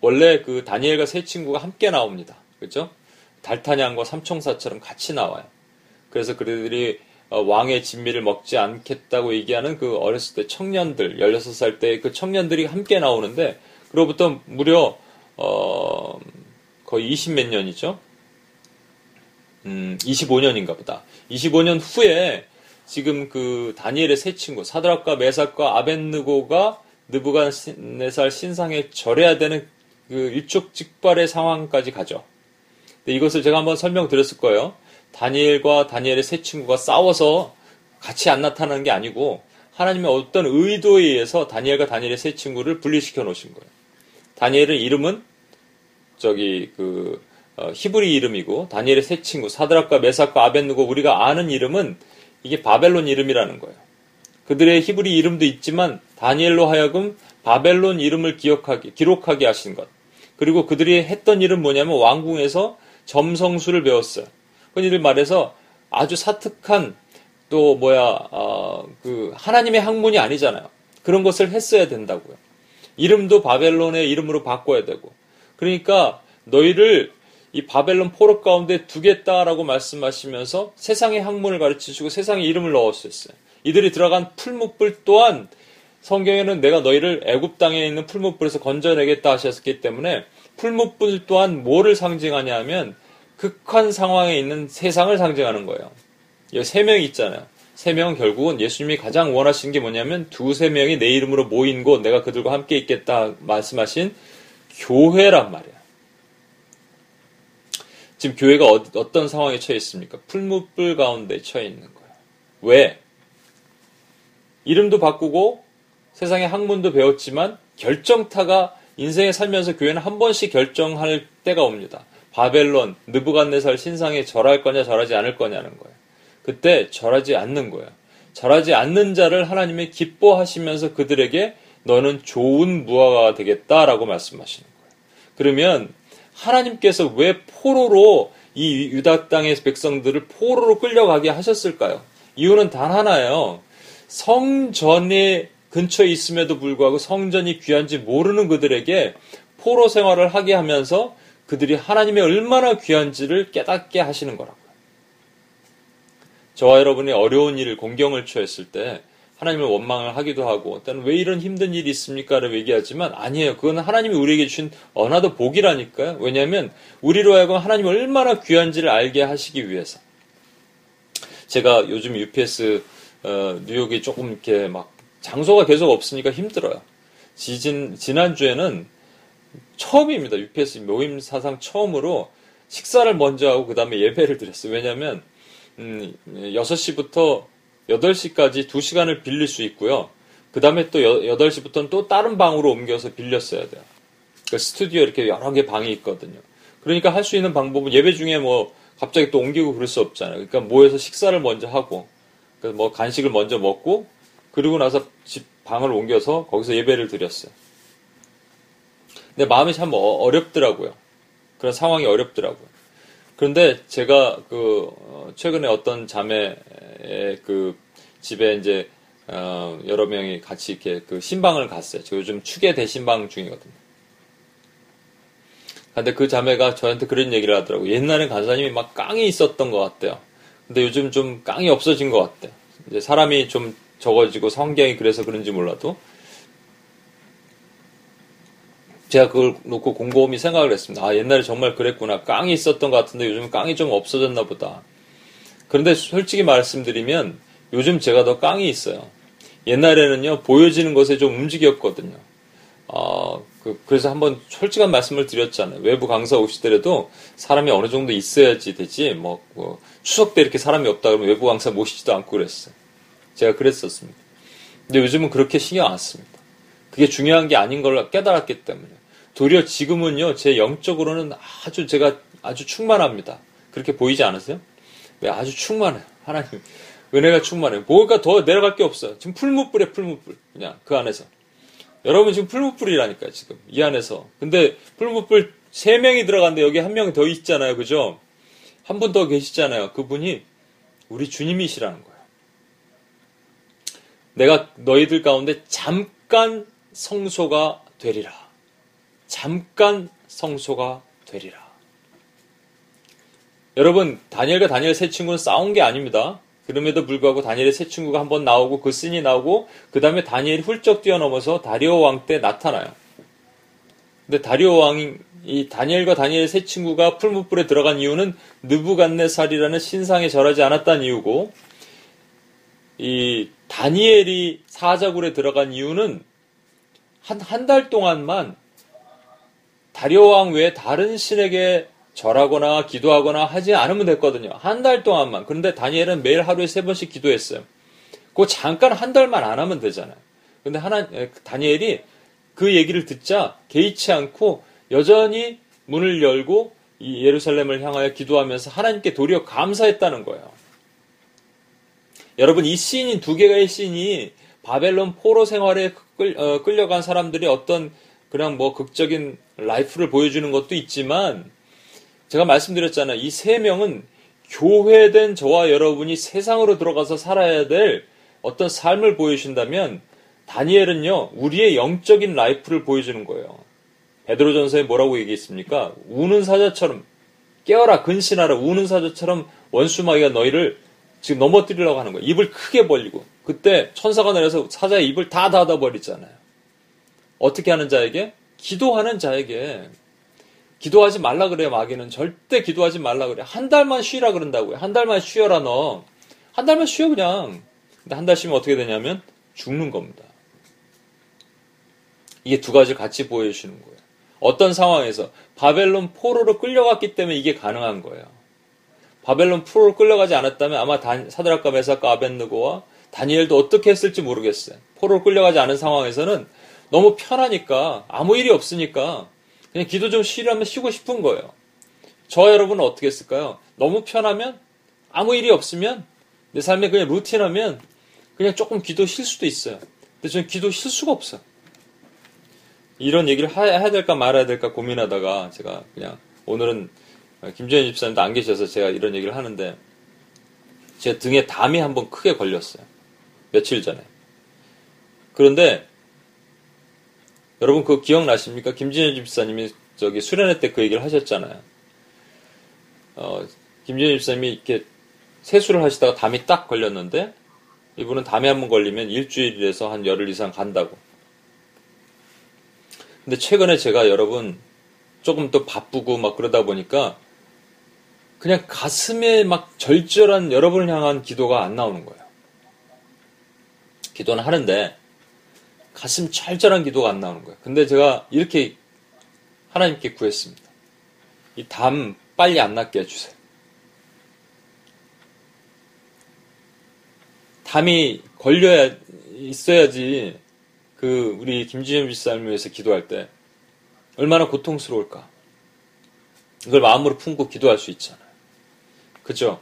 원래 그 다니엘과 세 친구가 함께 나옵니다. 그죠? 달타냥과 삼총사처럼 같이 나와요. 그래서 그들이 어, 왕의 진미를 먹지 않겠다고 얘기하는 그 어렸을 때 청년들, 16살 때 그 청년들이 함께 나오는데, 그로부터 무려, 어, 거의 20 몇 년이죠? 음, 25년인가 보다. 25년 후에 지금 그 다니엘의 세 친구, 사드락과 메삭과 아벤느고가 느부갓네살 신상에 절해야 되는 그 일촉즉발의 상황까지 가죠. 이것을 제가 한번 설명드렸을 거예요. 다니엘과 다니엘의 세 친구가 싸워서 같이 안 나타나는 게 아니고 하나님의 어떤 의도에 의해서 다니엘과 다니엘의 세 친구를 분리시켜 놓으신 거예요. 다니엘의 이름은 저기 그 어, 히브리 이름이고 다니엘의 세 친구 사드락과 메삭과 아벤누고 우리가 아는 이름은 이게 바벨론 이름이라는 거예요. 그들의 히브리 이름도 있지만 다니엘로 하여금 바벨론 이름을 기억하게 기록하게 하신 것. 그리고 그들이 했던 일은 뭐냐면 왕궁에서 점성술을 배웠어요. 흔히들 말해서 아주 사특한 또 뭐야 어, 그 하나님의 학문이 아니잖아요. 그런 것을 했어야 된다고요. 이름도 바벨론의 이름으로 바꿔야 되고 그러니까 너희를 이 바벨론 포로 가운데 두겠다라고 말씀하시면서 세상의 학문을 가르치시고 세상의 이름을 넣었었어요. 이들이 들어간 풀무불 또한 성경에는 내가 너희를 애굽 땅에 있는 풀무불에서 건져내겠다 하셨기 때문에 풀무불 또한 뭐를 상징하냐 하면 극한 상황에 있는 세상을 상징하는 거예요. 명이 있잖아요. 세 명은 결국은 예수님이 가장 원하신 게 뭐냐면 두세 명이 내 이름으로 모인 곳 내가 그들과 함께 있겠다 말씀하신 교회란 말이야. 지금 교회가 어, 떤 상황에 처해 있습니까? 풀무불 가운데 처해 있는 거예요. 왜? 이름도 바꾸고 세상의 학문도 배웠지만 결정타가 인생에 살면서 교회는 한 번씩 결정할 때가 옵니다. 바벨론, 느부갓네살 신상에 절할 거냐 절하지 않을 거냐는 거예요. 그때 절하지 않는 거예요. 절하지 않는 자를 하나님이 기뻐하시면서 그들에게 너는 좋은 무화과가 되겠다라고 말씀하시는 거예요. 그러면 하나님께서 왜 포로로 이 유다 땅의 백성들을 포로로 끌려가게 하셨을까요? 이유는 단 하나예요. 성전에 근처에 있음에도 불구하고 성전이 귀한지 모르는 그들에게 포로 생활을 하게 하면서 그들이 하나님의 얼마나 귀한지를 깨닫게 하시는 거라고요. 저와 여러분이 어려운 일을 곤경을 처했을 때 하나님을 원망을 하기도 하고 때는 왜 이런 힘든 일이 있습니까를 얘기하지만 아니에요. 그건 하나님이 우리에게 주신 another 복이라니까요. 왜냐하면 우리로 하여금 하나님이 얼마나 귀한지를 알게 하시기 위해서. 제가 요즘 UPS 어, 뉴욕이 조금 이렇게 막 장소가 계속 없으니까 힘들어요. 지진 지난주에는 처음입니다. UPS 모임 사상 처음으로 식사를 먼저 하고 그 다음에 예배를 드렸어요. 왜냐하면 음, 6시부터 8시까지 2시간을 빌릴 수 있고요. 그 다음에 또 8시부터는 또 다른 방으로 옮겨서 빌렸어야 돼요. 그 스튜디오 이렇게 여러 개 방이 있거든요. 그러니까 할 수 있는 방법은 예배 중에 뭐 갑자기 또 옮기고 그럴 수 없잖아요. 그러니까 모여서 식사를 먼저 하고 뭐 간식을 먼저 먹고 그리고 나서 집 방을 옮겨서 거기서 예배를 드렸어요. 근데 마음이 참 어, 어렵더라고요. 그런 상황이 어렵더라고요. 그런데 제가 그 어, 최근에 어떤 자매의 그 집에 이제 어 여러 명이 같이 이렇게 그 신방을 갔어요. 저 요즘 축의 대신방 중이거든요. 근데 그 자매가 저한테 그런 얘기를 하더라고요. 옛날엔 간사님이 막 깡이 있었던 것 같대요. 근데 요즘 좀 깡이 없어진 것 같대. 이제 사람이 좀 적어지고 성경이 그래서 그런지 몰라도 제가 그걸 놓고 곰곰이 생각을 했습니다. 아, 옛날에 정말 그랬구나. 깡이 있었던 것 같은데 요즘 깡이 좀 없어졌나 보다. 그런데 솔직히 말씀드리면 요즘 제가 더 깡이 있어요. 옛날에는요, 보여지는 것에 좀 움직였거든요. 어, 그, 래서 한번 솔직한 말씀을 드렸잖아요. 외부 강사 오시더라도 사람이 어느 정도 있어야지 되지, 뭐, 뭐 추석 때 이렇게 사람이 없다 그러면 외부 강사 모시지도 않고 그랬어요. 제가 그랬었습니다. 근데 요즘은 그렇게 신경 안 씁니다. 그게 중요한 게 아닌 걸 깨달았기 때문에. 도리어 지금은요, 제 영적으로는 아주 제가 아주 충만합니다. 그렇게 보이지 않으세요? 네, 아주 충만해요. 하나님. 은혜가 충만해요. 뭐가 더 내려갈 게 없어요. 지금 풀무불에 풀무불. 그냥 그 안에서. 여러분 지금 풀무불이라니까 지금. 이 안에서. 근데 풀무불 세 명이 들어갔는데 여기 한 명이 더 있잖아요. 그죠? 한 분 더 계시잖아요. 그분이 우리 주님이시라는 거예요. 내가 너희들 가운데 잠깐 성소가 되리라. 잠깐 성소가 되리라. 여러분, 다니엘과 다니엘 세 친구는 싸운 게 아닙니다. 그럼에도 불구하고 다니엘의 세 친구가 한 번 나오고 그 씬이 나오고 그 다음에 다니엘이 훌쩍 뛰어넘어서 다리오 왕 때 나타나요. 근데 다리오 왕이 이 다니엘과 다니엘의 세 친구가 풀무불에 들어간 이유는 느부갓네살이라는 신상에 절하지 않았다는 이유고 이 다니엘이 사자굴에 들어간 이유는 한 한 달 동안만 다리오 왕 외에 다른 신에게 절하거나 기도하거나 하지 않으면 됐거든요. 한 달 동안만. 그런데 다니엘은 매일 하루에 세 번씩 기도했어요. 그 잠깐 한 달만 안 하면 되잖아요. 근데 하나 다니엘이 그 얘기를 듣자 개의치 않고 여전히 문을 열고 이 예루살렘을 향하여 기도하면서 하나님께 도리어 감사했다는 거예요. 여러분 이 씬이 두 개의 씬이 바벨론 포로 생활에 끌, 어, 끌려간 사람들이 어떤 그냥 뭐 극적인 라이프를 보여주는 것도 있지만 제가 말씀드렸잖아요. 이 세 명은 교회된 저와 여러분이 세상으로 들어가서 살아야 될 어떤 삶을 보여주신다면 다니엘은요 우리의 영적인 라이프를 보여주는 거예요. 베드로전서에 뭐라고 얘기했습니까? 우는 사자처럼 깨어라 근신하라 우는 사자처럼 원수마귀가 너희를 지금 넘어뜨리려고 하는 거예요. 입을 크게 벌리고. 그때 천사가 내려서 사자의 입을 다 닫아 버리잖아요. 어떻게 하는 자에게? 기도하는 자에게. 기도하지 말라 그래요, 마귀는. 절대 기도하지 말라 그래. 한 달만 쉬라 그런다고요. 한 달만 쉬어라, 너. 한 달만 쉬어, 그냥. 근데 한 달 쉬면 어떻게 되냐면 죽는 겁니다. 이게 두 가지를 같이 보여주시는 거예요. 어떤 상황에서 바벨론 포로로 끌려갔기 때문에 이게 가능한 거예요. 바벨론 포로로 끌려가지 않았다면 아마 사드락과 메삭과 아벤느고와 다니엘도 어떻게 했을지 모르겠어요. 포로로 끌려가지 않은 상황에서는 너무 편하니까 아무 일이 없으니까 그냥 기도 좀 쉬려면 쉬고 싶은 거예요. 저 여러분은 어떻게 했을까요? 너무 편하면 아무 일이 없으면 내 삶에 그냥 루틴하면 그냥 조금 기도 쉴 수도 있어요. 근데 저는 기도 쉴 수가 없어요. 이런 얘기를 해야 될까 말아야 될까 고민하다가 제가 그냥 오늘은 김재현 집사님도 안 계셔서 제가 이런 얘기를 하는데 제 등에 담이 한번 크게 걸렸어요. 며칠 전에. 그런데 여러분 그거 기억나십니까? 김진현 집사님이 저기 수련회 때 그 얘기를 하셨잖아요. 어, 김진현 집사님이 이렇게 세수를 하시다가 담이 딱 걸렸는데 이분은 담에 한 번 걸리면 일주일에서 한 열흘 이상 간다고. 근데 최근에 제가 여러분 조금 또 바쁘고 막 그러다 보니까 그냥 가슴에 막 절절한 여러분을 향한 기도가 안 나오는 거예요. 기도는 하는데 가슴 절절한 기도가 안 나오는 거예요. 근데 제가 이렇게 하나님께 구했습니다. 이 담 빨리 안 낫게 해주세요. 담이 걸려야 있어야지 그 우리 김지현 집사님을 위해서 기도할 때 얼마나 고통스러울까. 이걸 마음으로 품고 기도할 수 있잖아요. 그죠?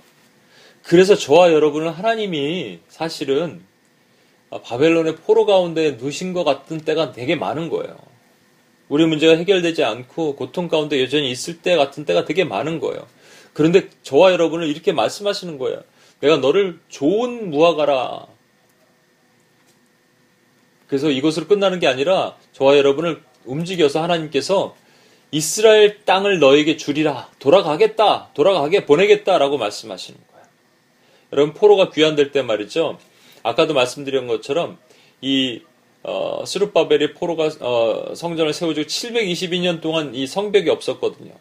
그래서 저와 여러분은 하나님이 사실은 바벨론의 포로 가운데 누신 것 같은 때가 되게 많은 거예요. 우리 문제가 해결되지 않고 고통 가운데 여전히 있을 때 같은 때가 되게 많은 거예요. 그런데 저와 여러분을 이렇게 말씀하시는 거예요. 내가 너를 좋은 무화과라. 그래서 이것으로 끝나는 게 아니라 저와 여러분을 움직여서 하나님께서 이스라엘 땅을 너에게 주리라. 돌아가겠다. 돌아가게 보내겠다라고 말씀하시는 거예요. 여러분 포로가 귀환될 때 말이죠. 아까도 말씀드린 것처럼 이 어, 스룹바벨이 포로가 어, 성전을 세워주고 722년 동안 이 성벽이 없었거든요.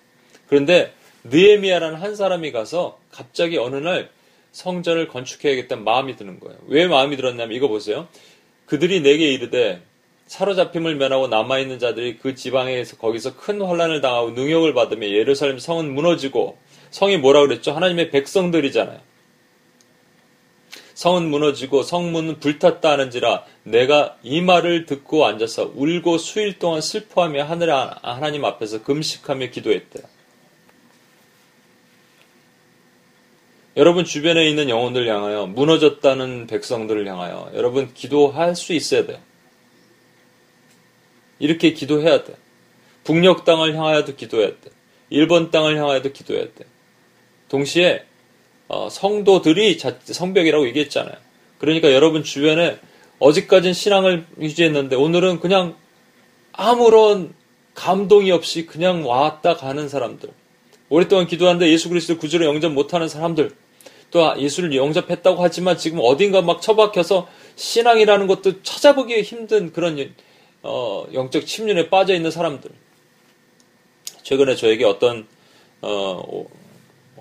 그런데 느에미아라는 한 사람이 가서 갑자기 어느 날 성전을 건축해야겠다는 마음이 드는 거예요. 왜 마음이 들었냐면 이거 보세요. 그들이 내게 이르되 사로잡힘을 면하고 남아있는 자들이 그 지방에서 거기서 큰 혼란을 당하고 능욕을 받으며 예루살렘 성은 무너지고 성이 뭐라 그랬죠? 하나님의 백성들이잖아요. 성은 무너지고 성문은 불탔다 하는지라 내가 이 말을 듣고 앉아서 울고 수일 동안 슬퍼하며 하늘 하나님 앞에서 금식하며 기도했대요. 여러분 주변에 있는 영혼들 향하여 무너졌다는 백성들을 향하여 여러분 기도할 수 있어야 돼요. 이렇게 기도해야 돼. 북녘 땅을 향하여도 기도해야 돼. 일본 땅을 향하여도 기도해야 돼. 동시에 어, 성도들이 성벽이라고 얘기했잖아요. 그러니까 여러분 주변에 어제까지는 신앙을 유지했는데 오늘은 그냥 아무런 감동이 없이 그냥 왔다 가는 사람들. 오랫동안 기도하는데 예수 그리스도 구주를 영접 못하는 사람들. 또 예수를 영접했다고 하지만 지금 어딘가 막 처박혀서 신앙이라는 것도 찾아보기 힘든 그런 어, 영적 침륜에 빠져 있는 사람들. 최근에 저에게 어떤 어,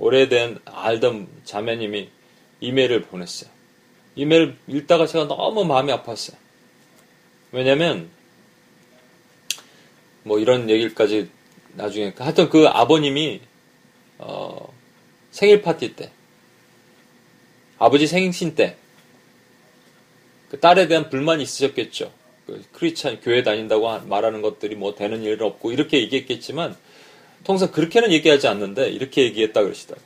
오래된 알던 자매님이 이메일을 보냈어요. 이메일 읽다가 제가 너무 마음이 아팠어요. 왜냐면 뭐 이런 얘기까지 나중에 하여튼 그 아버님이 어, 생일 파티 때 아버지 생신 때 그 딸에 대한 불만이 있으셨겠죠. 그 크리스찬 교회 다닌다고 말하는 것들이 뭐 되는 일 없고 이렇게 얘기했겠지만 통상 그렇게는 얘기하지 않는데 이렇게 얘기했다 그러시다.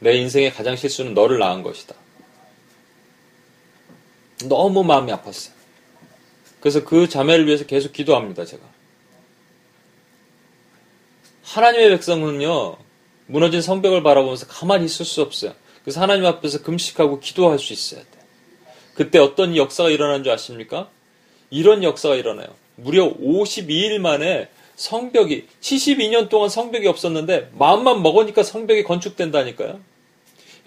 내 인생의 가장 실수는 너를 낳은 것이다. 너무 마음이 아팠어요. 그래서 그 자매를 위해서 계속 기도합니다, 제가. 하나님의 백성은요, 무너진 성벽을 바라보면서 가만히 있을 수 없어요. 그래서 하나님 앞에서 금식하고 기도할 수 있어야 돼. 그때 어떤 역사가 일어난 줄 아십니까? 이런 역사가 일어나요. 무려 52일 만에 성벽이 72년 동안 성벽이 없었는데 마음만 먹으니까 성벽이 건축된다니까요.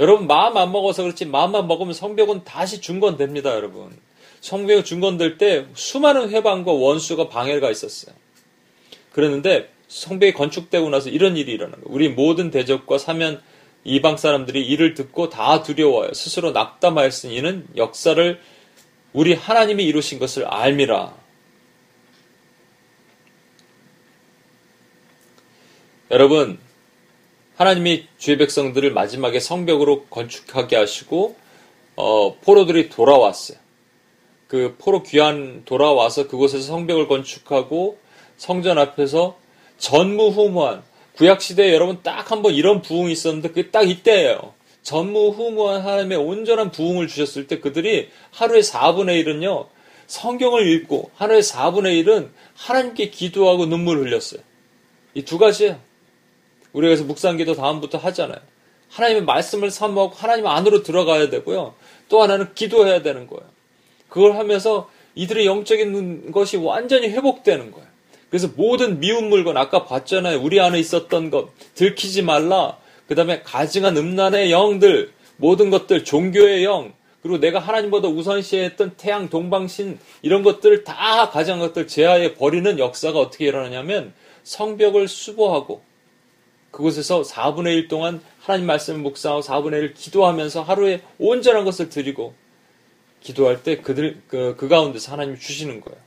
여러분 마음 안 먹어서 그렇지 마음만 먹으면 성벽은 다시 중건됩니다, 여러분. 성벽이 중건될 때 수많은 회방과 원수가 방해가 있었어요. 그랬는데 성벽이 건축되고 나서 이런 일이 일어나는 거예요. 우리 모든 대적과 사면 이방 사람들이 이를 듣고 다 두려워요. 스스로 낙담하였으니 이는 역사를 우리 하나님이 이루신 것을 알미라. 여러분, 하나님이 주의 백성들을 마지막에 성벽으로 건축하게 하시고, 어, 포로들이 돌아왔어요. 그 포로 귀환 돌아와서 그곳에서 성벽을 건축하고 성전 앞에서 전무후무한 구약 시대에 여러분 딱 한 번 이런 부흥이 있었는데 그게 딱 이때예요. 전무후무한 하나님의 온전한 부흥을 주셨을 때 그들이 하루에 4분의 1은요, 성경을 읽고 하루에 4분의 1은 하나님께 기도하고 눈물을 흘렸어요. 이 두 가지예요. 우리가 그래서 묵상기도 다음부터 하잖아요. 하나님의 말씀을 사모하고 하나님 안으로 들어가야 되고요. 또 하나는 기도해야 되는 거예요. 그걸 하면서 이들의 영적인 것이 완전히 회복되는 거예요. 그래서 모든 미운 물건 아까 봤잖아요. 우리 안에 있었던 것 들키지 말라. 그 다음에 가증한 음란의 영들 모든 것들 종교의 영 그리고 내가 하나님보다 우선시했던 태양 동방신 이런 것들을 다 가증한 것들 제하에 버리는 역사가 어떻게 일어나냐면 성벽을 수보하고 그곳에서 4분의 1 동안 하나님 말씀을 묵상하고 4분의 1 기도하면서 하루에 온전한 것을 드리고 기도할 때 그들 그, 그 가운데서 하나님이 주시는 거예요.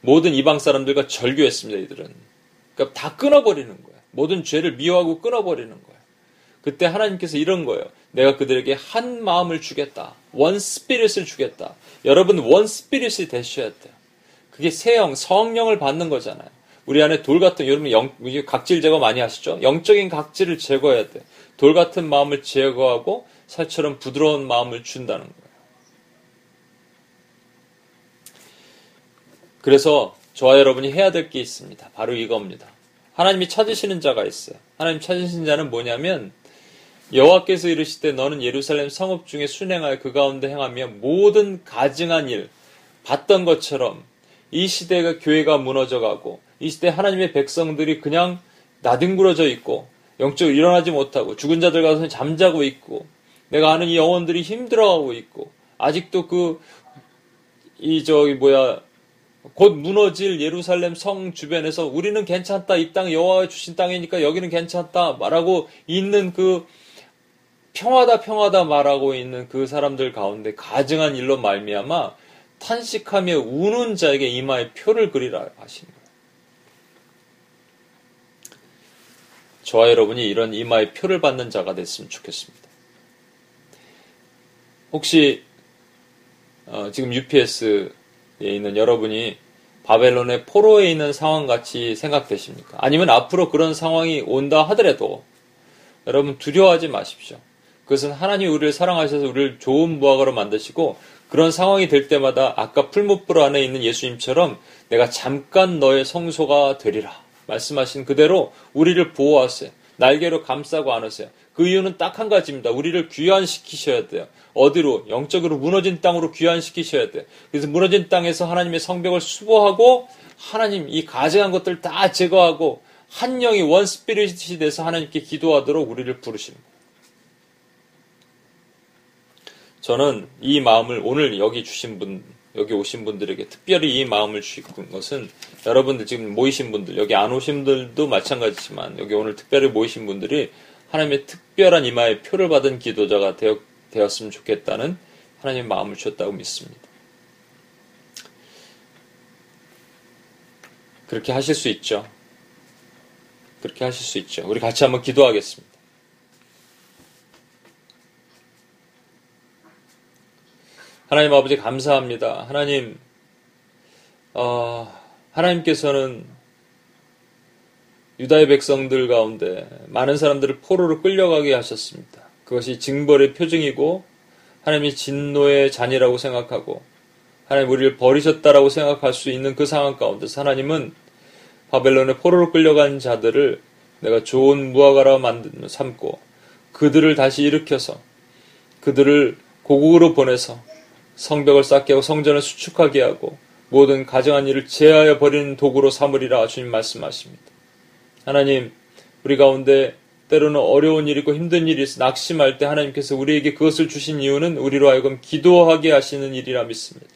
모든 이방 사람들과 절교했습니다. 이들은. 그러니까 다 끊어버리는 거예요. 모든 죄를 미워하고 끊어버리는 거예요. 그때 하나님께서 이런 거예요. 내가 그들에게 한 마음을 주겠다. 원 스피릿을 주겠다. 여러분 원 스피릿이 되셔야 돼요. 그게 세영, 성령을 받는 거잖아요. 우리 안에 돌 같은 여러분 영, 각질 제거 많이 하시죠? 영적인 각질을 제거해야 돼. 돌 같은 마음을 제거하고 살처럼 부드러운 마음을 준다는 거예요. 그래서 저와 여러분이 해야 될 게 있습니다. 바로 이겁니다. 하나님이 찾으시는 자가 있어요. 하나님 찾으신 자는 뭐냐면 여호와께서 이르시되 너는 예루살렘 성읍 중에 순행하여 그 가운데 행하며 모든 가증한 일 봤던 것처럼 이 시대가 교회가 무너져가고 이 시대 하나님의 백성들이 그냥 나뒹굴어져 있고 영적으로 일어나지 못하고 죽은 자들 가서 잠자고 있고 내가 아는 이 영혼들이 힘들어하고 있고 아직도 그 이 저기 뭐야 곧 무너질 예루살렘 성 주변에서 우리는 괜찮다 이 땅 여호와가 주신 땅이니까 여기는 괜찮다 말하고 있는 그 평화다 평화다 말하고 있는 그 사람들 가운데 가증한 일로 말미암아 탄식하며 우는 자에게 이마에 표를 그리라 거예요. 저와 여러분이 이런 이마에 표를 받는 자가 됐으면 좋겠습니다. 혹시 어, 지금 UPS에 있는 여러분이 바벨론의 포로에 있는 상황 같이 생각되십니까? 아니면 앞으로 그런 상황이 온다 하더라도 여러분 두려워하지 마십시오. 그것은 하나님 우리를 사랑하셔서 우리를 좋은 무화과로 만드시고 그런 상황이 될 때마다 아까 풀무불 안에 있는 예수님처럼 내가 잠깐 너의 성소가 되리라 말씀하신 그대로 우리를 보호하세요. 날개로 감싸고 안으세요. 그 이유는 딱 한 가지입니다. 우리를 귀환시키셔야 돼요. 어디로? 영적으로 무너진 땅으로 귀환시키셔야 돼요. 그래서 무너진 땅에서 하나님의 성벽을 수보하고 하나님 이 가증한 것들 다 제거하고 한 영이 원 스피릿이 돼서 하나님께 기도하도록 우리를 거예요. 저는 이 마음을 오늘 여기 주신 분, 여기 오신 분들에게 특별히 이 마음을 주신 것은 여러분들 지금 모이신 분들, 여기 안 오신 분들도 마찬가지지만 여기 오늘 특별히 모이신 분들이 하나님의 특별한 이마에 표를 받은 기도자가 되었, 되었으면 좋겠다는 하나님의 마음을 주셨다고 믿습니다. 그렇게 하실 수 있죠. 그렇게 하실 수 있죠. 우리 같이 한번 기도하겠습니다. 하나님 아버지 감사합니다. 하나님, 어, 하나님께서는 유다의 백성들 가운데 많은 사람들을 포로로 끌려가게 하셨습니다. 그것이 징벌의 표징이고 하나님이 진노의 잔이라고 생각하고 하나님 우리를 버리셨다라고 생각할 수 있는 그 상황 가운데서 하나님은 바벨론의 포로로 끌려간 자들을 내가 좋은 무화과라 만든 삼고 그들을 다시 일으켜서 그들을 고국으로 보내서 성벽을 쌓게 하고 성전을 수축하게 하고 모든 가정한 일을 제하여 버리는 도구로 삼으리라 주님 말씀하십니다. 하나님, 우리 가운데 때로는 어려운 일이고 힘든 일이 있어 낙심할 때 하나님께서 우리에게 그것을 주신 이유는 우리로 하여금 기도하게 하시는 일이라 믿습니다.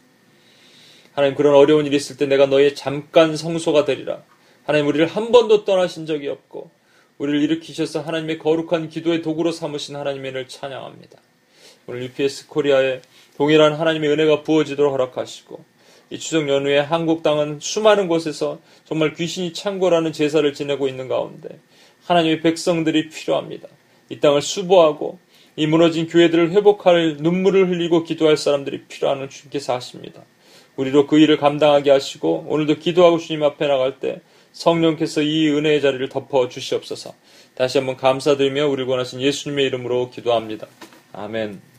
하나님 그런 어려운 일이 있을 때 내가 너의 잠깐 성소가 되리라. 하나님 우리를 한 번도 떠나신 적이 없고 우리를 일으키셔서 하나님의 거룩한 기도의 도구로 삼으신 하나님의 을 찬양합니다. 오늘 UPS 코리아에 동일한 하나님의 은혜가 부어지도록 허락하시고 이 추석 연휴에 한국 땅은 수많은 곳에서 정말 귀신이 창고라는 제사를 지내고 있는 가운데 하나님의 백성들이 필요합니다. 이 땅을 수보하고 이 무너진 교회들을 회복할 눈물을 흘리고 기도할 사람들이 필요한 주님께서 하십니다. 우리로 그 일을 감당하게 하시고 오늘도 기도하고 주님 앞에 나갈 때 성령께서 이 은혜의 자리를 덮어 주시옵소서. 다시 한번 감사드리며 우리 원하신 예수님의 이름으로 기도합니다. 아멘.